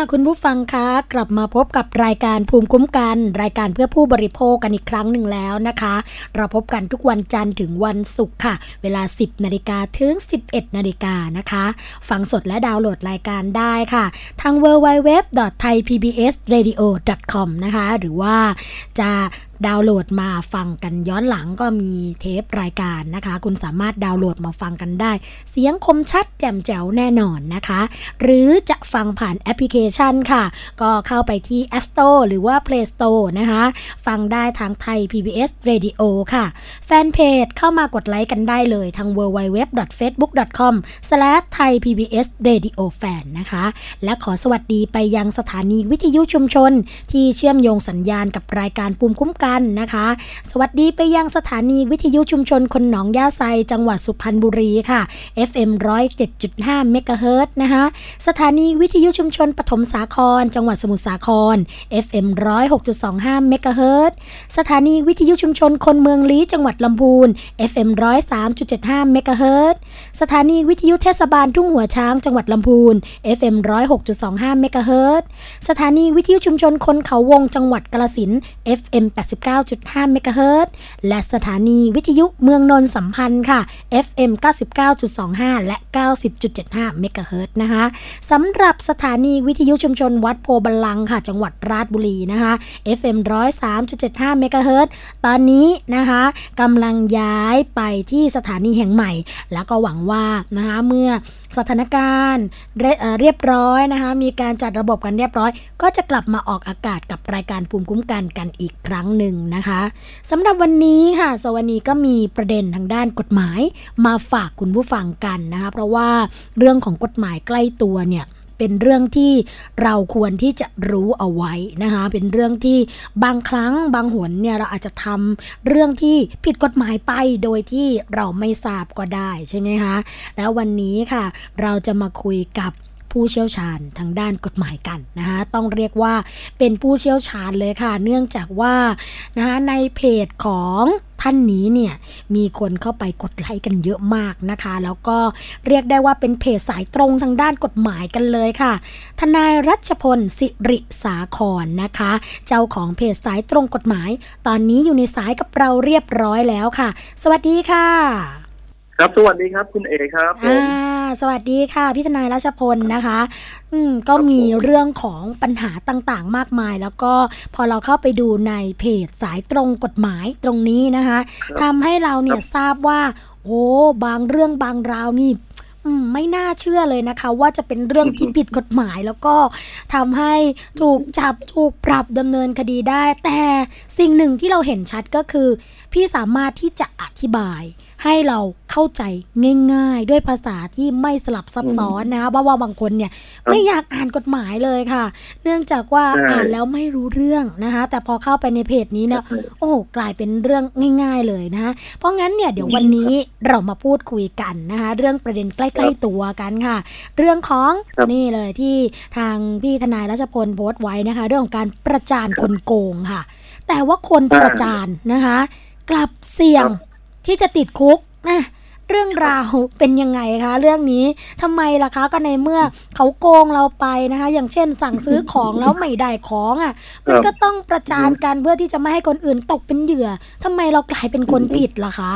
ค่ะคุณผู้ฟังคะกลับมาพบกับรายการภูมิคุ้มกัน รายการเพื่อผู้บริโภคกันอีกครั้งหนึ่งแล้วนะคะ เราพบกันทุกวันจันทร์ถึงวันศุกร์ค่ะ เวลา 10นาฬิกาถึง 11นาฬิกานะคะ ฟังสดและดาวน์โหลดรายการได้ค่ะ ทาง www.thaipbsradio.com นะคะ หรือว่าจะ ดาวน์โหลดมาฟังกันย้อนหลังก็มีเทปรายการนะคะ คุณสามารถดาวน์โหลดมาฟังกันได้ เสียงคมชัดแจ่มแจ๋วแน่นอนนะคะ หรือจะฟังผ่านแอปพลิเคชันค่ะ ก็เข้าไปที่ App Store หรือว่า Play Store นะคะ ฟังได้ทางไทย PBS Radio ค่ะ แฟนเพจเข้ามากดไลค์กันได้เลยทาง www.facebook.com/thaipbsradiofan นะคะ และขอสวัสดีไปยังสถานีวิทยุชุมชน ที่เชื่อมโยงสัญญาณกับรายการภูมคุ้มกันันนะคะ สวัสดีไปยังสถานีวิทยุชุมชนคนหนองยาไซจังหวัดสุพรรณบุรีค่ะ FM 107.5เมกะเฮิรตนะคะสถานีวิทยุชุมชนปฐมสาคร จังหวัดสมุทรสาคร FM 106.25เมกะเฮิรตสถานีวิทยุชุมชนคนเมืองลี้จังหวัดลำพูน FM 103.75เมกะเฮิรตสถานีวิทยุเทศบาลทุ่งหัวช้างจังหวัดลำพูน FM 106.25เมกะเฮิรตสถานีวิทยุชุมชนคนเขาวงจังหวัดกาลสิน FM 89 99.5 เมกะเฮิรตซ์และสถานีวิทยุเมืองนนสัมพันธ์ค่ะ FM 99.25 และ 90.75 เมกะเฮิรตซ์นะคะสำหรับสถานีวิทยุชุมชนวัดโพบาลังค่ะ จังหวัดราชบุรีนะคะ FM 103.75 เมกะเฮิรตซ์ตอนนี้นะคะกำลังย้ายไปที่สถานีแห่งใหม่ แล้วก็หวังว่านะคะเมื่อสถานการณ์เรียบร้อยนะคะ มีการจัดระบบกันเรียบร้อย ก็จะกลับมาออกอากาศกับรายการภูมิคุ้มกันกันอีกครั้งหนึ่งนะคะสำหรับวันนี้ค่ะสวนีก็มีประเด็นทางด้านกฎหมาย มาฝากคุณผู้ฟังกันนะคะเพราะว่าเรื่องของกฎหมายใกล้ตัวเนี่ย เป็นเรื่องที่เราควรที่จะรู้เอาไว้นะคะเป็นเรื่องที่บางครั้งบางหนเนี่ยเราอาจจะทำเรื่องที่ผิดกฎหมายไปโดยที่เราไม่ทราบก็ได้ใช่ไหมคะแล้ววันนี้ค่ะ เราจะมาคุยกับผู้เชี่ยวชาญทางด้านกฎหมายกันนะคะต้องเรียกว่าเป็นผู้เชี่ยวชาญเลยค่ะ เนื่องจากว่านะคะในเพจของ ท่านนี้เนี่ยมีคนเข้าไปกดไลค์กันเยอะมากนะคะ แล้วก็เรียกได้ว่าเป็นเพจสายตรงทางด้านกฎหมายกันเลยค่ะ ทนายรัชพลสิริสาครนะคะ เจ้าของเพจสายตรงกฎหมาย ตอนนี้อยู่ในสายกับเราเรียบร้อยแล้วค่ะ สวัสดีค่ะ ครับสวัสดีครับคุณเอครับผอ่ามสวัสดีค่ะพี่ทนายรัชพลนะคะ อืมก็มีครับผมเรื่องของปัญหาต่างๆ มากมาย แล้วก็พอเราเข้าไปดูในเพจสายตรงกฎหมายตรงนี้นะคะทำให้เราเนี่ยทราบว่า โอ้บางเรื่องบางราวนี่อืมไม่น่าเชื่อเลยนะคะ ว่าจะเป็นเรื่องที่ผิดกฎหมายแล้วก็ทำให้ถูกจับถูกปรับดำเนินคดีได้ แต่สิ่งหนึ่งที่เราเห็นชัดก็คือ พี่สามารถที่จะอธิบาย ให้เราเข้าใจง่าย ๆ ด้วยภาษาที่ไม่สลับซับซ้อนนะเพราะว่าบางคนเนี่ยไม่อยากอ่านกฎหมายเลยค่ะ เนื่องจากว่าใช่อ่านแล้วไม่รู้เรื่องนะคะ แต่พอเข้าไปในเพจนี้เนี่ยโอ้กลายเป็นเรื่องง่าย ๆเลยนะคะเพราะงั้นเนี่ยเดี๋ยววันนี้เรามาพูดคุยกันนะคะ เรื่องประเด็นใกล้ ๆ ตัวกันค่ะ เรื่องของครับนี่เลยที่ทางพี่ทนายรัชพลโพสต์ไว้นะคะ เรื่องของการประจานคนโกงค่ะ แต่ว่าคนประจานนะคะ กลับเสี่ยงครับ ที่จะติดคุกนะเรื่องราวเป็นยังไงคะ เรื่องนี้ทำไมล่ะคะก็ในเมื่อเขาโกงเราไปนะคะ อย่างเช่น สั่งซื้อของแล้วไม่ได้ของอะ มันก็ต้องประจานกันเพื่อที่จะไม่ให้คนอื่นตกเป็นเหยื่อทำไมเรากลายเป็นคนผิดล่ะคะ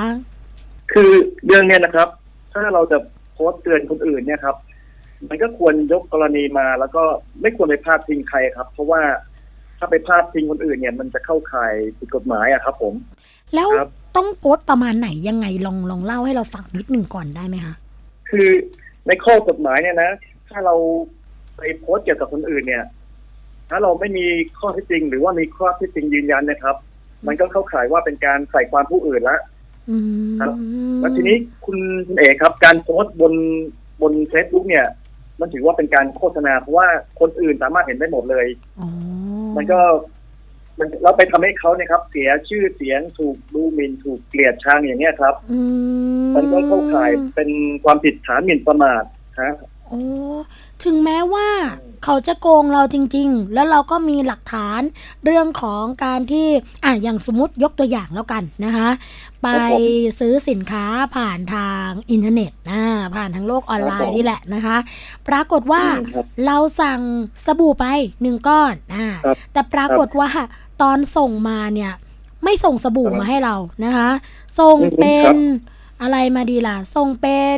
คือเรื่องเนี้ยนะครับ ถ้าเราจะโพสต์เตือนคนอื่นเนี่ยครับ มันก็ควรยกกรณีมาแล้วก็ไม่ควรไปพาดพิงใครครับ เพราะว่าถ้าไปพาดพิงคนอื่นเนี่ย มันจะเข้าข่ายผิดกฎหมายอะครับ ผม แล้วครับ ต้องโพสต์ประมาณไหนยังไงลองลองเล่าให้เราฟังนิดหนึ่งก่อนได้ไหมคะคือในข้อกฎหมายเนี่ยนะ ถ้าเราไปโพสต์เกี่ยวกับคนอื่นเนี่ย ถ้าเราไม่มีข้อเท็จจริง หรือว่ามีข้อเท็จจริงยืนยันนะครับ มันก็เข้าข่ายว่าเป็นการใส่ความผู้อื่นละอืมครับแล้วทีนี้คุณคุณเอกครับ การโพสต์บนบนเฟซบุ๊กเนี่ย มันถือว่าเป็นการโฆษณาเพราะว่าคนอื่นสามารถเห็นได้หมดเลยอ๋อมันก็ มันเราไปทำให้เขาเนี่ยครับ เสียชื่อเสียงถูกดูหมิ่นถูกเกลียดชังอย่างเงี้ยครับอืมมันก็เข้าข่ายเป็นความผิดฐานหมิ่นประมาทฮะโอ้ถึงแม้ว่าเขาจะโกงเราจริง ๆ แล้วเราก็มีหลักฐานเรื่องของการที่อะอย่างสมมติยกตัวอย่างแล้วกันนะคะ ไปซื้อสินค้าผ่านทางอินเทอร์เน็ตนะผ่านทางโลกออนไลน์นี่แหละนะคะ ปรากฏว่าอืมครับเราสั่งสบู่ไปหนึ่งก้อนอ่าครับแต่ปรากฏว่า ตอนส่งมาเนี่ย ไม่ส่งสบู่ครับมาให้เรานะคะ ส่งอืมเป็นครันบอะไรมาดีล่ะ ส่งเป็น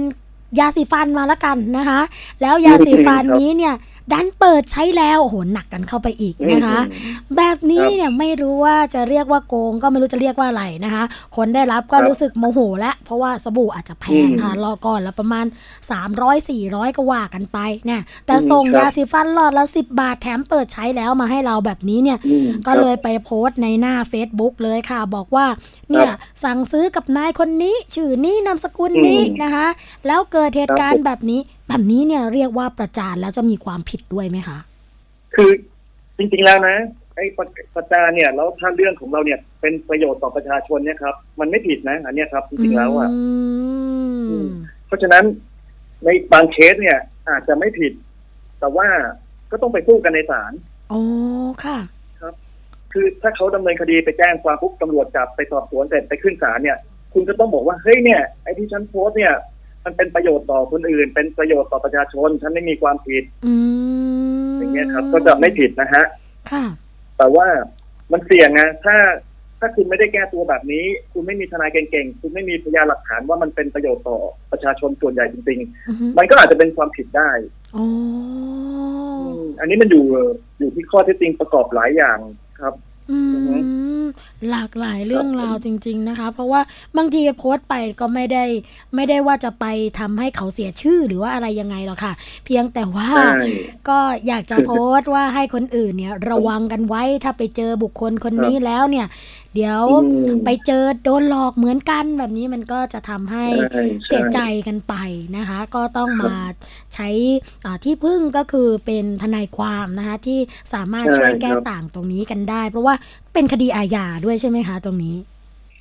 ยาสีฟันมาแล้วกันนะคะ แล้วยาสีฟันครับนี้เนี่ย ดันเปิดใช้แล้วโอ้โหหนักกันเข้าไปอีกนะคะอืมแบบนี้ครับเนี่ยไม่รู้ว่าจะเรียกว่าโกงก็ไม่รู้จะเรียกว่าอะไรนะคะ คนได้รับก็ครับรู้สึกโมโหแล้วเพราะว่าสบู่อาจจะแพงอืมค่ะรอก่อนละประมาณ 300 400 ก็ว่ากันไปเนี่ยแต่อืมส่งครับยาสีฟันหลอดละ 10 บาทแถมเปิดใช้แล้วมาให้เราแบบนี้เนี่ยอืมก็เลยไปโพสต์ในหน้า Facebook เลยค่ะ บอกว่าเนี่ยสั่งซื้อกับนายคนนี้ ชื่อนี้นามสกุลนี้อืมนะคะ แล้วเกิดเหตุการครัณ์บแบบนี้ แบบนี้เนี่ยเรียกว่าประจานแล้วจะมีความผิดด้วยไหมคะ คือจริงๆแล้วนะไอ้ประประจานเนี่ยแล้วถ้าเรื่องของเราเนี่ย เป็นประโยชน์ต่อประชาชนเนี่ยครับ มันไม่ผิดนะอันเนี้ยครับจริงๆแล้วอะอืมเพราะฉะนั้นในบางเคสเนี่ย อาจจะไม่ผิด แต่ว่าก็ต้องไปสู้กันในศาลอ๋อค่ะคือถ้าเขาดำเนินคดีไปแจ้งความปุ๊บตำรวจจับไปสอบสวนเสร็จไปขึ้นศาลเนี่ย คุณก็ต้องบอกว่าเฮ้ยเนี่ยไอ้ที่ฉันโพสต์เนี่ย มันเป็นประโยชน์ต่อคนอื่น เป็นประโยชน์ต่อประชาชน ฉันไม่มีความผิดอืมอย่างเงี้ยครับ ก็จะไม่ผิดนะฮะค่ะ แต่ว่ามันเสี่ยงนะถ้าถ้าคุณไม่ได้แก้ตัวแบบนี้ คุณไม่มีทนายเก่งๆ คุณไม่มีพยานหลักฐานว่ามันเป็นประโยชน์ต่อประชาชนส่วนใหญ่จริงอือฮึๆมันก็อาจจะเป็นความผิดได้อ๋ออืมอันนี้มันอยู่อยู่ที่ข้อเท็จจริงประกอบหลายอย่างครับ อือือฮึม หลากหลายเรื่องราวจริง ๆนะคะ เพราะว่าบางทีโพสต์ไปก็ไม่ได้ ไม่ได้ว่าจะไปทำให้เขาเสียชื่อหรือว่าอะไรยังไงหรอกค่ะ เพียงแต่ว่าใช่ก็อยากจะโพสต์ว่าให้คนอื่นเนี่ยระวังกันไว้ถ้าไปเจอบุคคลคนนี้แล้วเนี่ย เดี๋ยวอืมไปเจอโดนหลอกเหมือนกันแบบนี้มันก็จะทำให้ใช่เสียใจช่กันไปนะคะ ก็ต้องมาใช้อ่าที่พึ่งก็คือเป็นทนายความนะคะที่สามารถใช่ช่วยแก้ครับต่างตรงนี้กันได้ เพราะว่า เป็นคดีอาญาด้วยใช่ไหมคะ ตรงนี้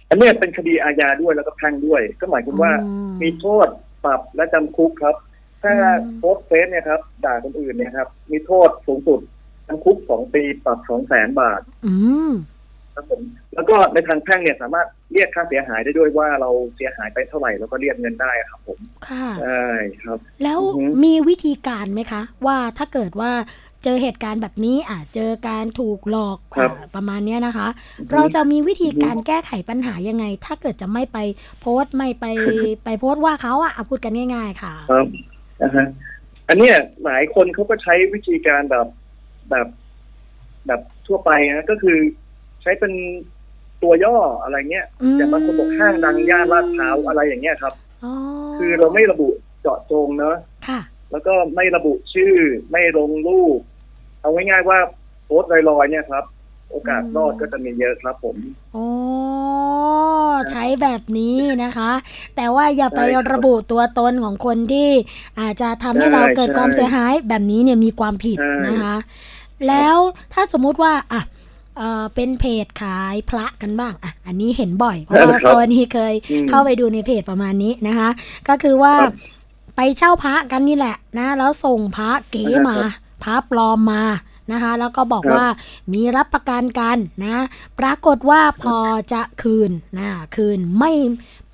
อันเนี้ยเป็นคดีอาญาด้วยแล้วก็แพ่งด้วย ก็หมายความว่าอืมมีโทษปรับและจำคุกครับ ถ้าอืมโพสต์เฟซเนี่ยครับด่าคนอื่นเนี่ยครับ มีโทษสูงสุดจำคุกสองปีปรับสองแสนบาทอืมครับผมแล้วก็ในทางแพ่งเนี่ยสามารถเรียกค่าเสียหายได้ด้วยว่าเราเสียหายไปเท่าไหร่แล้วก็เรียกเงินได้ครับ ผม ค่ะใช่ครับ แล้วอือฮึมีวิธีการไหมคะ ว่าถ้าเกิดว่า เจอเหตุการณ์แบบนี้อะเจอการถูกหลอกครับอะประมาณเนี้ยนะคะอือฮึเราจะมีวิธีอือฮึการแก้ไขปัญหายังไง ถ้าเกิดจะไม่ไปโพสต์ไม่ไปไปโพสต์ว่าเขาอะเอาพูดกันง่าย ๆ ค่ะ ครับนะฮะอันเนี้ยหลายคนเขาก็ใช้วิธีการแบบแบบแบบทั่วไปนะก็คือใช้เป็นตัวย่ออะไรเงี้ยอืมอย่างบางคนบอกห้างดังย่านลาดพร้าวอะไรอย่างเงี้ยครับอ๋อคือเราไม่ระบุเจาะจงเนอะค่ะแล้วก็ไม่ระบุชื่อไม่ลงรูป เอาง่ายๆว่าโพสต์ลอยๆเนี่ยครับ โอกาสอืมรอดก็จะมีเยอะครับผมอ๋อใช้แบบนี้นะคะ แต่ว่าอย่าไปใช่ครับระบุตัวตนของคนที่ อาจจะทำให้ใช่เราเกิดใช่ความเสียหายแบบนี้เนี่ยมีความผิดใช่นะคะ แล้วถ้าสมมุติว่าอะเออเป็นเพจขายพระกันบ้างอะอันนี้เห็นบ่อยเพราะว่าครับโซนนี้เคยอืมเข้าไปดูในเพจประมาณนี้นะคะ ก็คือว่าครับไปเช่าพระกันนี่แหละนะ แล้วส่งพระเก๋มาครับ พระปลอมมานะคะ แล้วก็บอกครับว่ามีรับประกันกันนะ ปรากฏว่าพอจะคืนนะคืนไม่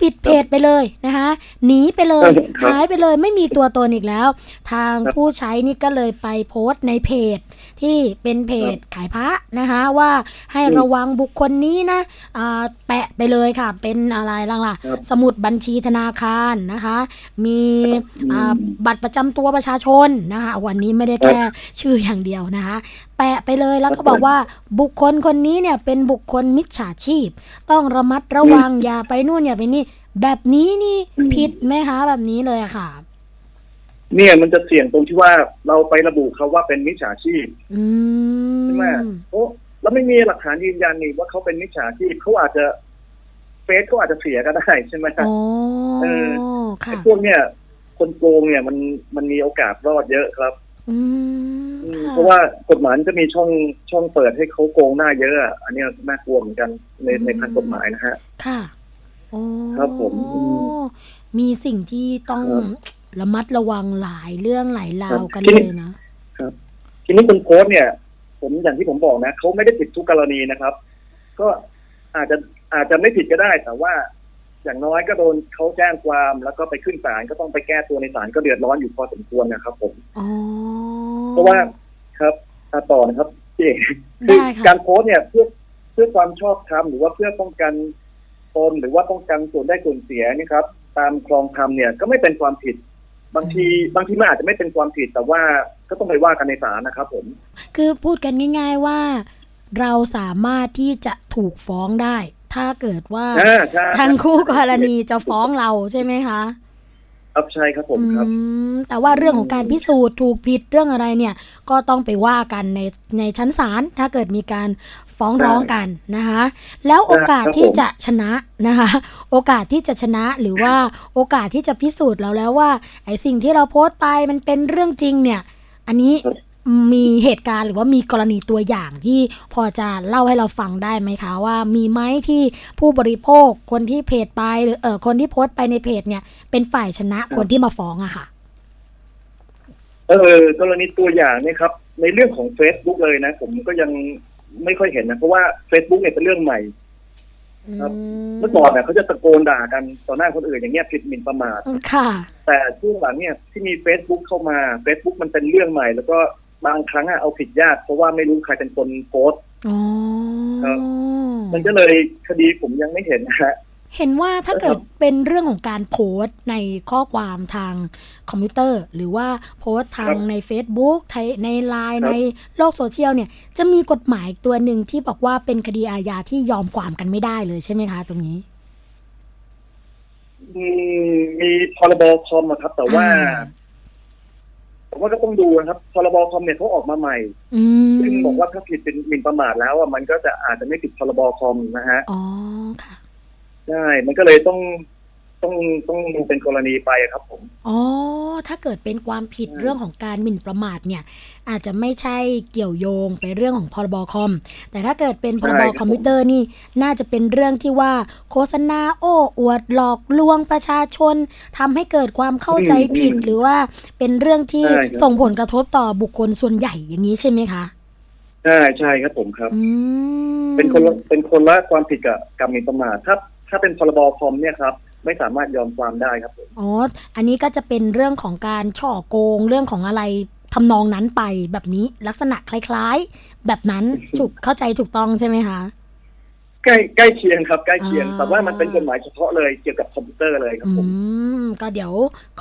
ปิดเพจไปเลยนะคะหนีไปเลยครับหายไปเลยไม่มีตัวตนอีกแล้ว ทางครับผู้ใช้นี่ก็เลยไปโพสต์ในเพจ ที่เป็นเพจขายพระนะคะว่าให้อืมระวังบุคคลนี้นะอ่าแปะไปเลยค่ะ เป็นอะไรล่ะล่ะครับสมุดบัญชีธนาคารนะคะ มีอืมอ่าบัตรประจำตัวประชาชนนะคะวันนี้ไม่ได้แค่ชื่ออย่างเดียวนะคะ แปะไปเลยแล้วก็บอกว่าบุคคลคนนี้เนี่ยเป็นบุคคลมิจฉาชีพ ต้องระมัดระวังอย่าไปนู่นอย่าไปนี่ แบบนี้นี่อืมผิดไหมคะแบบนี้เลยอะค่ะ เนี่ยมันจะเสี่ยงตรงที่ว่าเราไประบุเขาว่าเป็นมิจฉาชีพอืมใช่ไหมโอ้แล้วไม่มีหลักฐานยืนยันนี่ว่าเขาเป็นมิจฉาชีพเขาอาจจะเฟซเขาอาจจะเสียก็ได้ใช่ไหมครับโอ้เออค่ะไอ้พวกเนี่ย คนโกงเนี่ยมันมันมีโอกาสรอดเยอะครับอืมอืมค่เพราะว่ากฎหมายมันจะมีช่องช่องเปิดให้เขาโกงหน้าเยอะอะอันเนี้ยน่ากลัวเหมือนกันในในทางกฎหมายนะฮะ ค่ะโอ้ครับผมอืมมีสิ่งที่ต้องค รับระมัดระวังหลายเรื่องหลายราวกันครับเลยนะทีนี้คนโพสต์เนี่ย ผมอย่างที่ผมบอกนะเขาไม่ได้ผิดทุกกรณีนะครับ ก็อาจจะอาจจะไม่ผิดก็ได้ แต่ว่า อย่างน้อยก็โดนเขาแจ้งความแล้วก็ไปขึ้นศาลก็ต้องไปแก้ตัวในศาลก็เดือดร้อนอยู่พอสมควรนะครับ ผมอ๋อเพราะว่าครับอะต่อนะครับพี่เอกคือได้ค่ะการโพสต์เนี่ยเพื่อเพื่อความชอบธรรมหรือว่าเพื่อป้องกันตนหรือว่าป้องกันส่วนได้ส่วนเสียนี่ครับ ตามครองธรรมเนี่ยก็ไม่เป็นความผิด บางทีบางทีมันอาจจะไม่เป็นความผิดแต่ว่าก็ต้องไปว่ากันในศาลนะครับผม คือพูดกันง่าย ๆว่า เราสามารถที่จะถูกฟ้องได้ ถ้าเกิดว่าอ่าใช่ทางคู่กรณีจะฟ้องเราใช่ไหมคะครับใช่ครับผมครับอืมแต่ว่าเรื่องของการพิสูจน์ถูกผิดเรื่องอะไรเนี่ย ก็ต้องไปว่ากันในในชั้นศาลถ้าเกิดมีการ ฟ้องร้องกันนะคะแล้วโอกาสครับผมที่จะชนะนะคะโอกาสที่จะชนะหรือว่าโอกาสที่จะพิสูจน์เราแล้วว่าไอ้สิ่งที่เราโพสต์ไปมันเป็นเรื่องจริงเนี่ย อันนี้มีเหตุการณ์หรือว่ามีกรณีตัวอย่างที่พอจะเล่าให้เราฟังได้ไหมคะ ว่ามีไหมที่ผู้บริโภคคนที่เพจไปหรือเออคนที่โพสต์ไปในเพจเนี่ย เป็นฝ่ายชนะคนที่มาฟ้องอะค่ะเออกรณีตัวอย่างเนี่ยครับ ในเรื่องของ Facebook เลยนะ ผมก็ยัง ไม่ค่อยเห็นนะเพราะว่า Facebook เนี่ยเป็นเรื่องใหม่ ครับ เมื่อก่อนเนี่ยเขาจะตะโกนด่ากันต่อหน้าคนอื่นอย่างเงี้ยผิดหมิ่นประมาทค่ะ แต่ช่วงหลังเนี่ยที่มี Facebook เข้ามา Facebook มันเป็นเรื่องใหม่ แล้วก็บางครั้งอะเอาผิดยากเพราะว่าไม่รู้ใครเป็นคนโพสต์อ๋อครับมันก็เลยคดีผมยังไม่เห็นนะฮะ เห็นว่าถ้าเกิดเป็นเรื่องของการโพสต์ในข้อความทางคอมพิวเตอร์ หรือว่าโพสต์ทางครับใน Facebook ในในไลน์ครับในโลกโซเชียลเนี่ย จะมีกฎหมายตัวหนึ่งที่บอกว่าเป็นคดีอาญาที่ยอมความกันไม่ได้เลยใช่ไหมคะ ตรงนี้อืมมีพรบคอมอะครับ แต่ว่าอ่าแต่ว่าก็ต้องดูนะครับ พรบคอมเนี่ยเขาออกมาใหม่อืมซึ่งบอกว่าถ้าผิดเป็นหมิ่นประมาทแล้วอะมันก็จะอาจจะไม่ผิดพรบคอมนะฮะ อ๋อ ค่ะ ใช่ มันก็เลยต้องต้องต้องดูเป็นกรณีไปอะครับผม อ๋อ ถ้าเกิดเป็นความผิดใช่เรื่องของการหมิ่นประมาทเนี่ย อาจจะไม่ใช่เกี่ยวโยงไปเรื่องของพรบคอม แต่ถ้าเกิดเป็นพรบคอมพิวเตอร์นี่น่าจะเป็นเรื่องที่ว่าโฆษณาโอ้อวดหลอกลวงประชาชนทำให้เกิดความเข้าใจผิดหรือว่าเป็นเรื่องที่ส่งผลกระทบต่อบุคคลส่วนใหญ่อย่างนี้ใช่ไหมคะใช่ใช่ครับผมครับอืมเป็นคนละเป็นคนละความผิดกับกับหมิ่นประมาทถ้า ถ้าเป็นพรบคอมเนี่ยครับไม่สามารถยอมความได้ครับผมอ๋อ อันนี้ก็จะเป็นเรื่องของการช่อโกงเรื่องของอะไรทำนองนั้นไปแบบนี้ลักษณะคล้ายๆ แบบนั้นถูกเข้าใจถูกต้องใช่ไหมคะใกล้ใกล้เคียงครับใกล้เคียงอ่าแต่ว่ามันเป็นกฎหมายเฉพาะเลยเกี่ยวกับคอมพิวเตอร์เลยครับอืผมมก็เดี๋ยว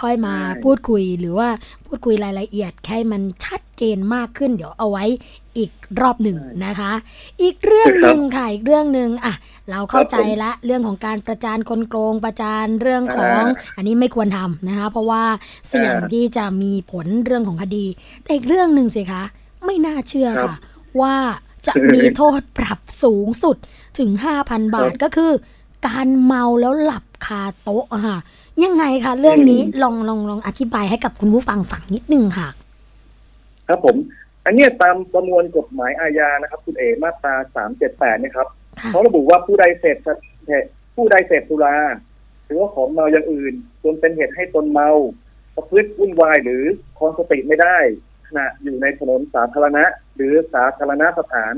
ค่อยมาใช่พูดคุยหรือว่าพูดคุยรายละเอียดให้มันชัดเจนมากขึ้น เดี๋ยวเอาไว้ อีกรอบหนึ่งนะคะ อีกเรื่องหนึ่งค่ะอีกเรื่องหนึ่งอะ เราเข้าใจละเรื่องของการประจานคนโกงประจานเรื่องของอันนี้ไม่ควรทำนะคะ เพราะว่าเสี่ยงที่จะมีผลเรื่องของคดี แต่อีกเรื่องหนึ่งสิคะไม่น่าเชื่อค่ะ ว่าจะมีโทษปรับสูงสุดถึง5,000บาทก็คือ การเมาแล้วหลับคาโต๊ะอะค่ะ ยังไงคะเรื่องนี้ลองลองลองอธิบายให้กับคุณผู้ฟังฟังนิดนึงค่ะ ครับผม อันเนี้ยตามประมวลกฎหมายอาญานะครับ คุณเอมาตราสามเจ็ดแปดเนี่ยครับค่ะเขาระบุว่าผู้ใดเสพเสพผู้ใดเสพสุราหรือว่าของเมาอย่างอื่นจนเป็นเหตุให้ตนเมาประพฤติวุ่นวายหรือคลองสติไม่ได้ขณะอยู่ในถนนสาธารณะ หรือสาธารณสถาน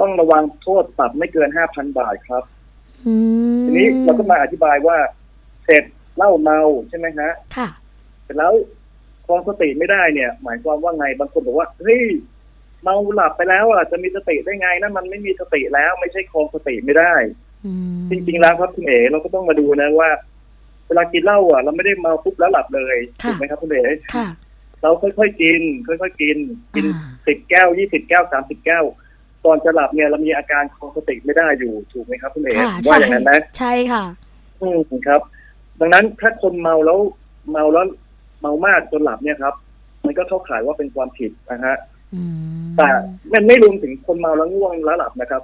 ต้องระวังโทษปรับไม่เกินห้าพันบาทครับอืมทีนี้เราก็มาอธิบายว่าเสพเหล้าเมาใช่ไหมฮะค่ะเสร็จแล้ว คลองสติไม่ได้เนี่ย หมายความว่าไงบางคนบอกว่าเฮ้ยเมาหลับไปแล้วอะจะมีสติได้ไงนะมันไม่มีสติแล้ว ไม่ใช่คลองสติไม่ได้อืมจริงๆแล้วครับคุณเอ๋เราก็ต้องมาดูนะว่า เวลากินเหล้าอะ เราไม่ได้เมาปุ๊บแล้วหลับเลยถูกไหมครับคุณเอ๋ค่ะเราค่อยๆกิน ค่อยๆกิน กินอ่าสิบแก้วยี่สิบแก้วสามสิบแก้วก่อนจะหลับเนี่ยเรามีอาการคลองสติไม่ได้อยู่ถูกไหมครับคุณเอ๋ค่ะว่าอย่างนั้นนะใช่ค่ะ อืมครับ ดังนั้นถ้าคนเมาแล้วเมาแล้ว เมามากจนหลับเนี่ยครับ มันก็เข้าข่ายว่าเป็นความผิดนะฮะอืมแต่มันไม่รวมถึงคนเมาแล้วง่วงแล้วหลับนะครับ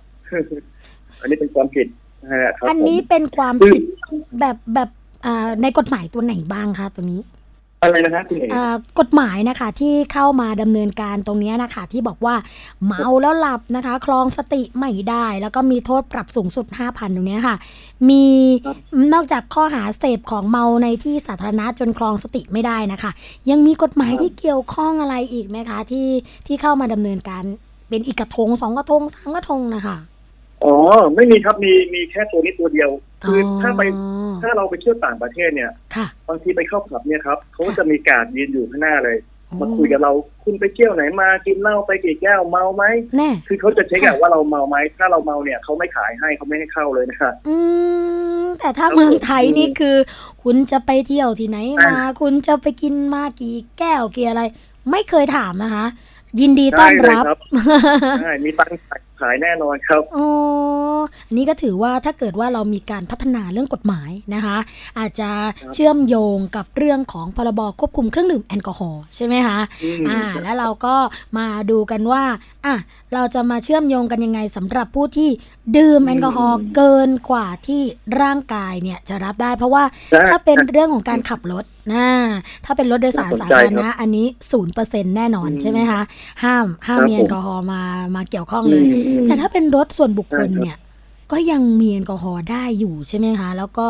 อันนี้เป็นความผิดนะฮะครับอันนี้ผมเป็นความคือผิดแบบแบบอ่าในกฎหมายตัวไหนบ้างคะตัวนี้ อะไรนะครับคุณเอกอ่ากฎหมายนะคะที่เข้ามาดำเนินการตรงเนี้ยนะคะที่บอกว่าเมาแล้วหลับนะคะ คลองสติไม่ได้ แล้วก็มีโทษปรับสูงสุด5,000ตรงเนี้ยค่ะ มีนอกจากข้อหาเสพของเมาในที่สาธารณะจนคลองสติไม่ได้นะคะ ยังมีกฎหมายที่เกี่ยวข้องอะไรอีกไหมคะ ที่ที่เข้ามาดำเนินการเป็นอีกกระทงสองกระทงสามกระทงนะคะ อ๋อ ไม่มีครับมีมีแค่ตัวนี้ตัวเดียว คืออถ้าไปอ๋อถ้าเราไปเที่ยวต่างประเทศเนี่ยค่ะบางทีไปเข้าผับเนี่ยครับเขาก็จะมีการดยืนอยู่ข้างหน้าเลยโอ้มาคุยกับเราคุณไปเที่ยวไหนมากินเหล้าไปกี่แก้วเมาไหมแน่คือเขาจะเช็คอะค่ะว่าเราเมาไหมถ้าเราเมาเนี่ยเขาไม่ขายให้เขาไม่ให้เข้าเลยนะครับอืมแต่ถ้าครับเมืองไทยผมนี่คือ คุณจะไปเที่ยวที่ไหนมาอ่าคุณจะไปกินมากี่แก้วกี่อะไร ไม่เคยถามนะคะ ยินดีต้อนรับได้เลยครับใช่มีตังค์ ขายแน่นอนครับอ๋ออันนี้ก็ถือว่าถ้าเกิดว่าเรามีการพัฒนาเรื่องกฎหมายนะคะ อาจจะครับเชื่อมโยงกับเรื่องของพรบควบคุมเครื่องดื่มแอลกอฮอล์ใช่ไหมคะอืมอ่า แล้วเราก็มาดูกันว่าอะเราจะมาเชื่อมโยงกันยังไงสำหรับผู้ที่ดื่มแอลกอฮอล์เกินกว่าที่ร่างกายเนี่ยจะรับได้เพราะว่าได้ถ้าเป็นเรื่องของการขับรถนะถ้าเป็นรถโดยสารน่าสนสาใจธารครัณะบอันนี้ศูนย์เปอร์เซ็นแน่นอนอืมใช่ไหมคะ ห้ามห้ามครับมีแอลกอฮอล์มามาเกี่ยวข้องเลยอืมอืมแต่ถ้าเป็นรถส่วนบุคคลใช่ครับเนี่ย ก็ยังมีแอลกอฮอล์ได้อยู่ใช่ไหมคะ แล้วก็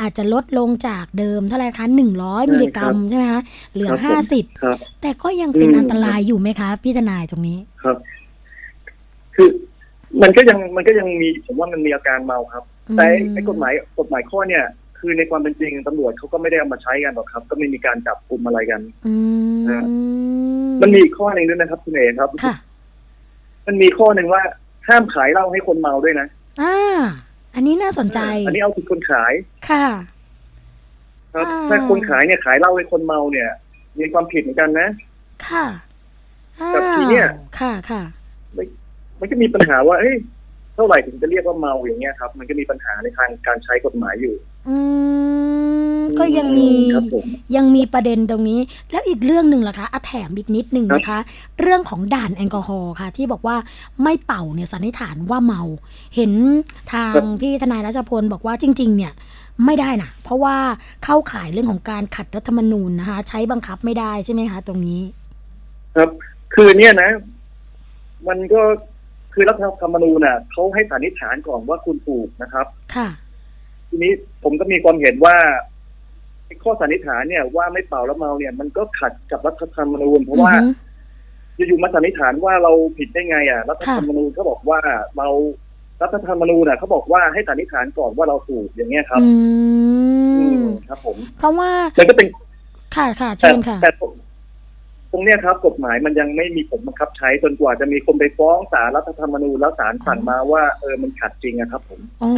อาจจะลดลงจากเดิมเท่าไหร่คะหนึ่งร้อยมิลลิกรัมใช่ไหมคะ เหลือครับผมห้าสิบครับแต่ก็ยังเป็นอืมอันตรายอยู่ไหมคะ พี่ทนายตรงนี้ครับ คือมันก็ยังมันก็ยังมีผมว่ามันมีอาการเมาครับอืมแต่ไอ้กฎหมายกฎหมายข้อเนี่ย คือในความเป็นจริงตำรวจเขาก็ไม่ได้เอามาใช้กันหรอกครับ ก็ไม่มีการจับกลุ่มอะไรกันอืมมันมีอีกข้อหนึ่งด้วยนะครับคุณเอ๋ครับค่ะ มันมีข้อหนึ่งว่าห้ามขายเหล้าให้คนเมาด้วยนะอ่าอันนี้น่าสนใจ อันนี้เอาผิดคนขาย ค่ะ ครับอ่าถ้าคนขายเนี่ยขายเหล้าให้คนเมาเนี่ย มีความผิดเหมือนกันนะ ค่ะอ้าแต่ทีเนี้ยวค่ะค่ะมันก็มีปัญหาว่าเอ้ยเท่าไหร่ถึงจะเรียกว่าเมาอย่างเงี้ยครับ มันก็มีปัญหาในทางการใช้กฎหมายอยู่ อืมก็ยังมีครับผม ยังมีประเด็นตรงนี้ แล้วอีกเรื่องหนึ่งล่ะคะอะแถมอีกนิดหนึ่งนะคะ เรื่องของด่านแอลกอฮอล์ค่ะ ที่บอกว่าไม่เป่าเนี่ยสันนิษฐานว่าเมา เห็นทางพี่ทนายรัชพลบอกว่าจริง ๆ เนี่ยไม่ได้นะเพราะว่าเข้าข่ายเรื่องของการขัดรัฐธรรมนูญนะคะ ใช้บังคับไม่ได้ใช่ไหมคะ ตรงนี้ ครับ คือเนี่ยนะ มันก็คือรัฐธรรมนูญน่ะเขาให้สันนิษฐานก่อนว่าคุณถูกนะครับ ค่ะ ทีนี้ผมก็มีความเห็นว่าไอ้ข้อสันนิษฐานเนี่ยว่าไม่เป่าแล้วเมาเนี่ย มันก็ขัดกับรัฐธรรมนูญเพราะว่าอือฮึอยู่ๆมาสันนิษฐานว่าเราผิดได้ไง อะ รัฐธรรมนูญเขาบอกว่าเรารัฐธรรมนูญน่ะเขาบอกว่าให้สันนิษฐานก่อนว่าเราถูกอย่างเงี้ยครับ อือืมมครับ ผม เพราะว่ามันก็เป็นค่ะค่ะแต่เชิญค่ะแต่ผม ตรงเนี้ยครับกฎหมายมันยังไม่มีผลบังคับใช้จนกว่าจะมีคนไปฟ้องศาลรัฐธรรมนูญแล้วศาลสั่งมาว่าเออมันขัดจริงอะครับผมอ๋อ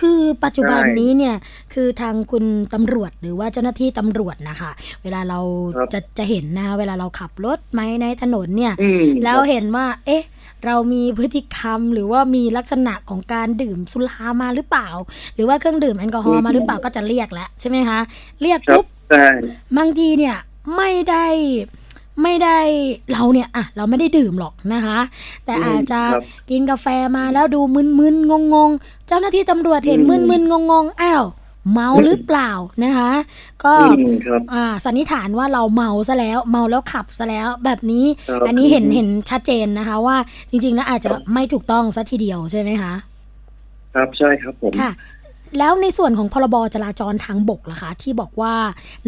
คือปัจจุบันใช่นี้เนี่ยคือทางคุณตำรวจหรือว่าเจ้าหน้าที่ตำรวจนะคะ เวลาเราครับจะจะเห็นนะคะเวลาเราขับรถไหมในถนนเนี่ยอืมแล้วเห็นว่า เอ๊ะ เรามีพฤติกรรมหรือว่ามีลักษณะของการดื่มสุรามาหรือเปล่า หรือว่าเครื่องดื่มแอลกอฮอล์มาหรือเปล่าก็จะเรียกแล้วใช่ไหมคะเรียกครับปุ๊บใช่บางทีเนี่ย ไม่ได้ไม่ได้เราเนี่ยอะเราไม่ได้ดื่มหรอกนะคะ แต่อืมอาจจะครับกินกาแฟมาแล้วดูมึนๆงงๆ เจ้าหน้าที่ตำรวจเห็นอืมมึนๆงงๆอ้าวเมาหรือเปล่านะคะ ก็อืมครับอ่าสันนิษฐานว่าเราเมาซะแล้วเมาแล้วขับซะแล้วแบบนี้ครับอันนี้เห็นอืมเห็นชัดเจนนะคะ ว่าจริงๆแล้วอาจจะครับไม่ถูกต้องซะทีเดียวใช่ไหมคะ ครับใช่ครับผมค่ะ แล้วในส่วนของพรบจราจรทางบกล่ะคะ ที่บอกว่า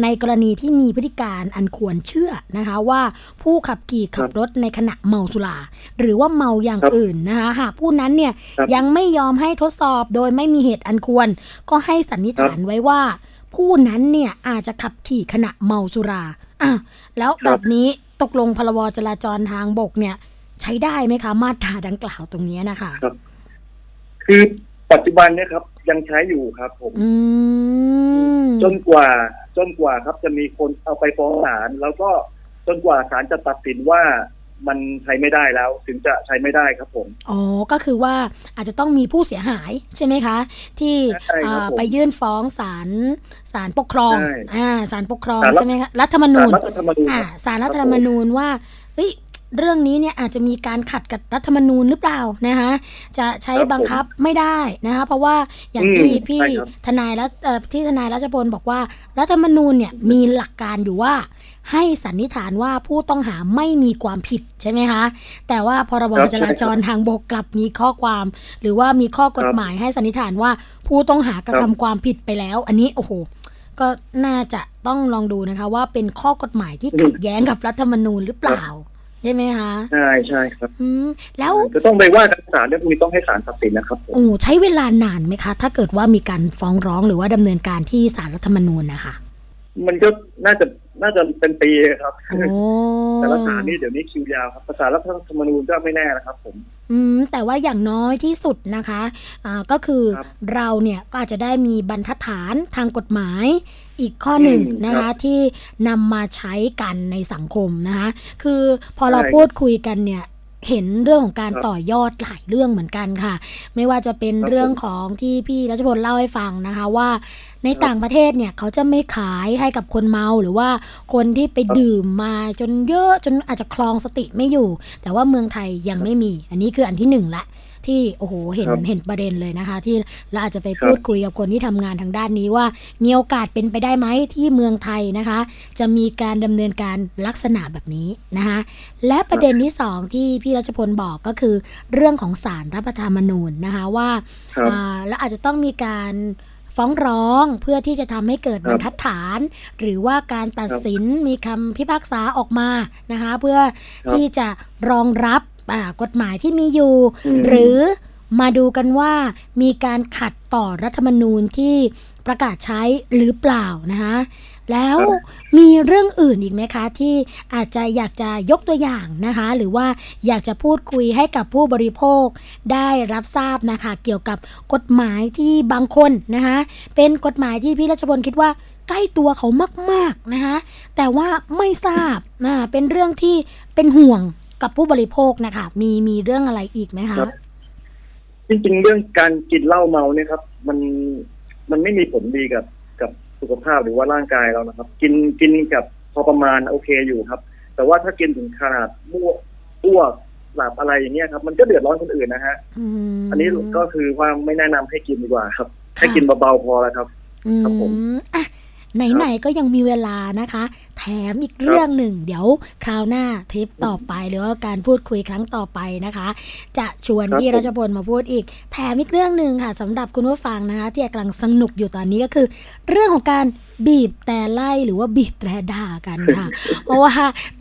ในกรณีที่มีพฤติการอันควรเชื่อนะคะ ว่าผู้ขับขี่ขับรถในขณะเมาสุราหรือว่าเมาอย่างครับอื่นนะคะหากผู้นั้นเนี่ยครับยังไม่ยอมให้ทดสอบโดยไม่มีเหตุอันควร ก็ให้สันนิษฐานไว้ว่า ผู้นั้นเนี่ยอาจจะขับขี่ขณะเมาสุราอะแล้วแบบนี้ตกลงพรบจราจรทางบกเนี่ย ใช้ได้ไหมคะ มาตราดังกล่าวตรงนี้นะคะ ครับ คือปัจจุบันเนี่ยครับ ยังใช้อยู่ครับ ผมอืมจนกว่า จนกว่าครับจะมีคนเอาไปฟ้องศาลแล้วก็จนกว่าศาลจะตัดสินว่ามันใช้ไม่ได้แล้ว ถึงจะใช้ไม่ได้ครับผม อ๋อ ก็คือว่าอาจจะต้องมีผู้เสียหายใช่ไหมคะ ที่ใช่ครับเอ่อผมไปยื่นฟ้องศาลศาลปกครองใช่อ่าศาลปกครองศาลรัฐใช่ไหมคะรัฐธรรมนูศาลญรัฐธรรมนูญอ่าครับศาลรัฐธรรมนูญว่าเฮ้ย เรื่องนี้เนี่ยอาจจะมีการขัดกับรัฐธรรมนูญหรือเปล่านะคะจะใช้ครับบังคับไม่ได้นะคะเพราะว่าอย่างอืมที่พี่ใช่ครับทนายรัฐเอ่อที่ทนายรัชพลบอกว่า รัฐธรรมนูญเนี่ยมีหลักการอยู่ว่า ให้สันนิษฐานว่าผู้ต้องหาไม่มีความผิดใช่ไหมคะ แต่ว่าพรบครับจราจรทางบกกลับมีข้อความ หรือว่ามีข้อกฎหมายให้สันนิษฐานว่าผู้ต้องหากระทำความผิดไปแล้ว อันนี้โอ้โหก็น่าจะต้องลองดูนะคะ ว่าเป็นข้อกฎหมายที่ขัดแย้งกับรัฐธรรมนูญหรือเปล่า ใช่ไหมคะใช่ใช่ครับอืมแล้วจะต้องไปว่ากันศาลเรื่องพวกนี้ต้องให้ศาลตัดสินนะครับผมโอ้ใช้เวลานานไหมคะ ถ้าเกิดว่ามีการฟ้องร้องหรือว่าดำเนินการที่ศาลรัฐธรรมนูญนะคะมันก็น่าจะน่าจะเป็นปีครับโอ้แต่ละศาลนี่เดี๋ยวนี้คิวยาวครับภาษารัฐธรรมนูญก็ไม่แน่นะครับผม อืม แต่ว่าอย่างน้อยที่สุดนะคะ อ่าก็คือครับเราเนี่ยก็อาจจะได้มีบรรทัดฐานทางกฎหมาย อีกข้อหนึ่งอืมนะครัคะบที่นำมาใช้กันในสังคมนะคะคือพอเราใช่พูดคุยกันเนี่ยเห็นเรื่องของการครับต่อยอดหลายเรื่องเหมือนกันค่ะ ไม่ว่าจะเป็นครับเรื่องผมของที่พี่รัชพลเล่าให้ฟังนะคะว่าในครับต่างประเทศเนี่ยเขาจะไม่ขายให้กับคนเมาหรือว่าคนที่ไปครับดื่มมาจนเยอะจนอาจจะคลองสติไม่อยู่ แต่ว่าเมืองไทยยังไม่มี อันนี้คืออันที่หนึ่งละ ที่โอ้โหเห็นครับเห็นประเด็นเลยนะคะ ที่เราอาจจะไปครับพูดคุยกับคนที่ทำงานทางด้านนี้ว่า มีโอกาสเป็นไปได้ไหมที่เมืองไทยนะคะ จะมีการดำเนินการลักษณะแบบนี้นะคะและประเด็นที่สองที่พี่รัชพลบอกก็คือ เรื่องของสารรัฐธรรมนูญนะคะว่าครับอ่าแล้วอาจจะต้องมีการฟ้องร้องเพื่อที่จะทำให้เกิดครับบรรทัดฐาน หรือว่าการตัดครับสินมีคำพิพากษาออกมานะคะ เพื่อครับที่จะรองรับอ่า กฎหมายที่มีอยู่อืมหรือมาดูกันว่ามีการขัดต่อรัฐธรรมนูญที่ประกาศใช้หรือเปล่านะคะแล้วครับมีเรื่องอื่นอีกไหมคะ ที่อาจจะอยากจะยกตัวอย่างนะคะ หรือว่าอยากจะพูดคุยให้กับผู้บริโภคได้รับทราบนะคะ เกี่ยวกับกฎหมายที่บางคนนะคะเป็นกฎหมายที่พี่รัชพลคิดว่าใกล้ตัวเขามาก ๆนะคะแต่ว่าไม่ทราบนะเป็นเรื่องที่เป็นห่วง กับผู้บริโภคนะคะ มีมีเรื่องอะไรอีกไหมคะครับจริงๆเรื่องการกินเหล้าเมาเนี่ยครับ มันมันไม่มีผลดีกับกับสุขภาพหรือว่าร่างกายเรานะครับ กินกินกับพอประมาณโอเคอยู่ครับ แต่ว่าถ้ากินถึงขนาดมั่วอ้วกหลับอะไรอย่างเงี้ยครับ มันก็เดือดร้อนคนอื่นนะฮะมอันนี้ก็คือว่าไม่แนะนำให้กินดีกว่าครับค่ะให้กินเบาๆพอแล้วครับ ครับผมอืมอะไหนๆก็ยังมีเวลานะคะ แถมอีกเรื่องหนึ่ง เดี๋ยวคราวหน้าทริปต่อไปหรือว่าการพูดคุยครั้งต่อไปนะคะ จะชวนครับพี่ผมรัชพลมาพูดอีก แถมอีกเรื่องหนึ่งค่ะสำหรับคุณผู้ฟังนะคะ ที่กำลังสนุกอยู่ตอนนี้ก็คือ เรื่องของการบีบแต่ไล่หรือว่าบีบแต่ด่ากันค่ะ เพราะว่า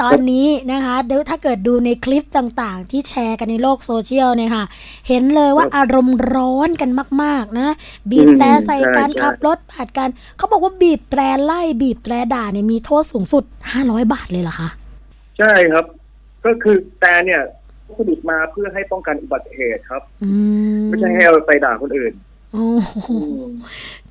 ตอนนี้นะคะเดี๋ยวถ้าเกิดดูในคลิปต่างๆ ที่แชร์กันในโลกโซเชียลเนี่ยค่ะ เห็นเลยว่าครับอารมณ์ร้อนกันมาก ๆ นะ บีบแต่ใส่กันใช่ใช่ขับรถผ่านกันเขาบอกว่าบีบแตรไล่บีบแตรด่าเนี่ยมีโทษสูงสุด500บาทเลยเหรอคะ ใช่ครับ ก็คือแต่เนี่ยผลิตมาเพื่อให้ป้องกันอุบัติเหตุครับอืมไม่ใช่ให้เอาไปด่าคนอื่นโอ้โหอืม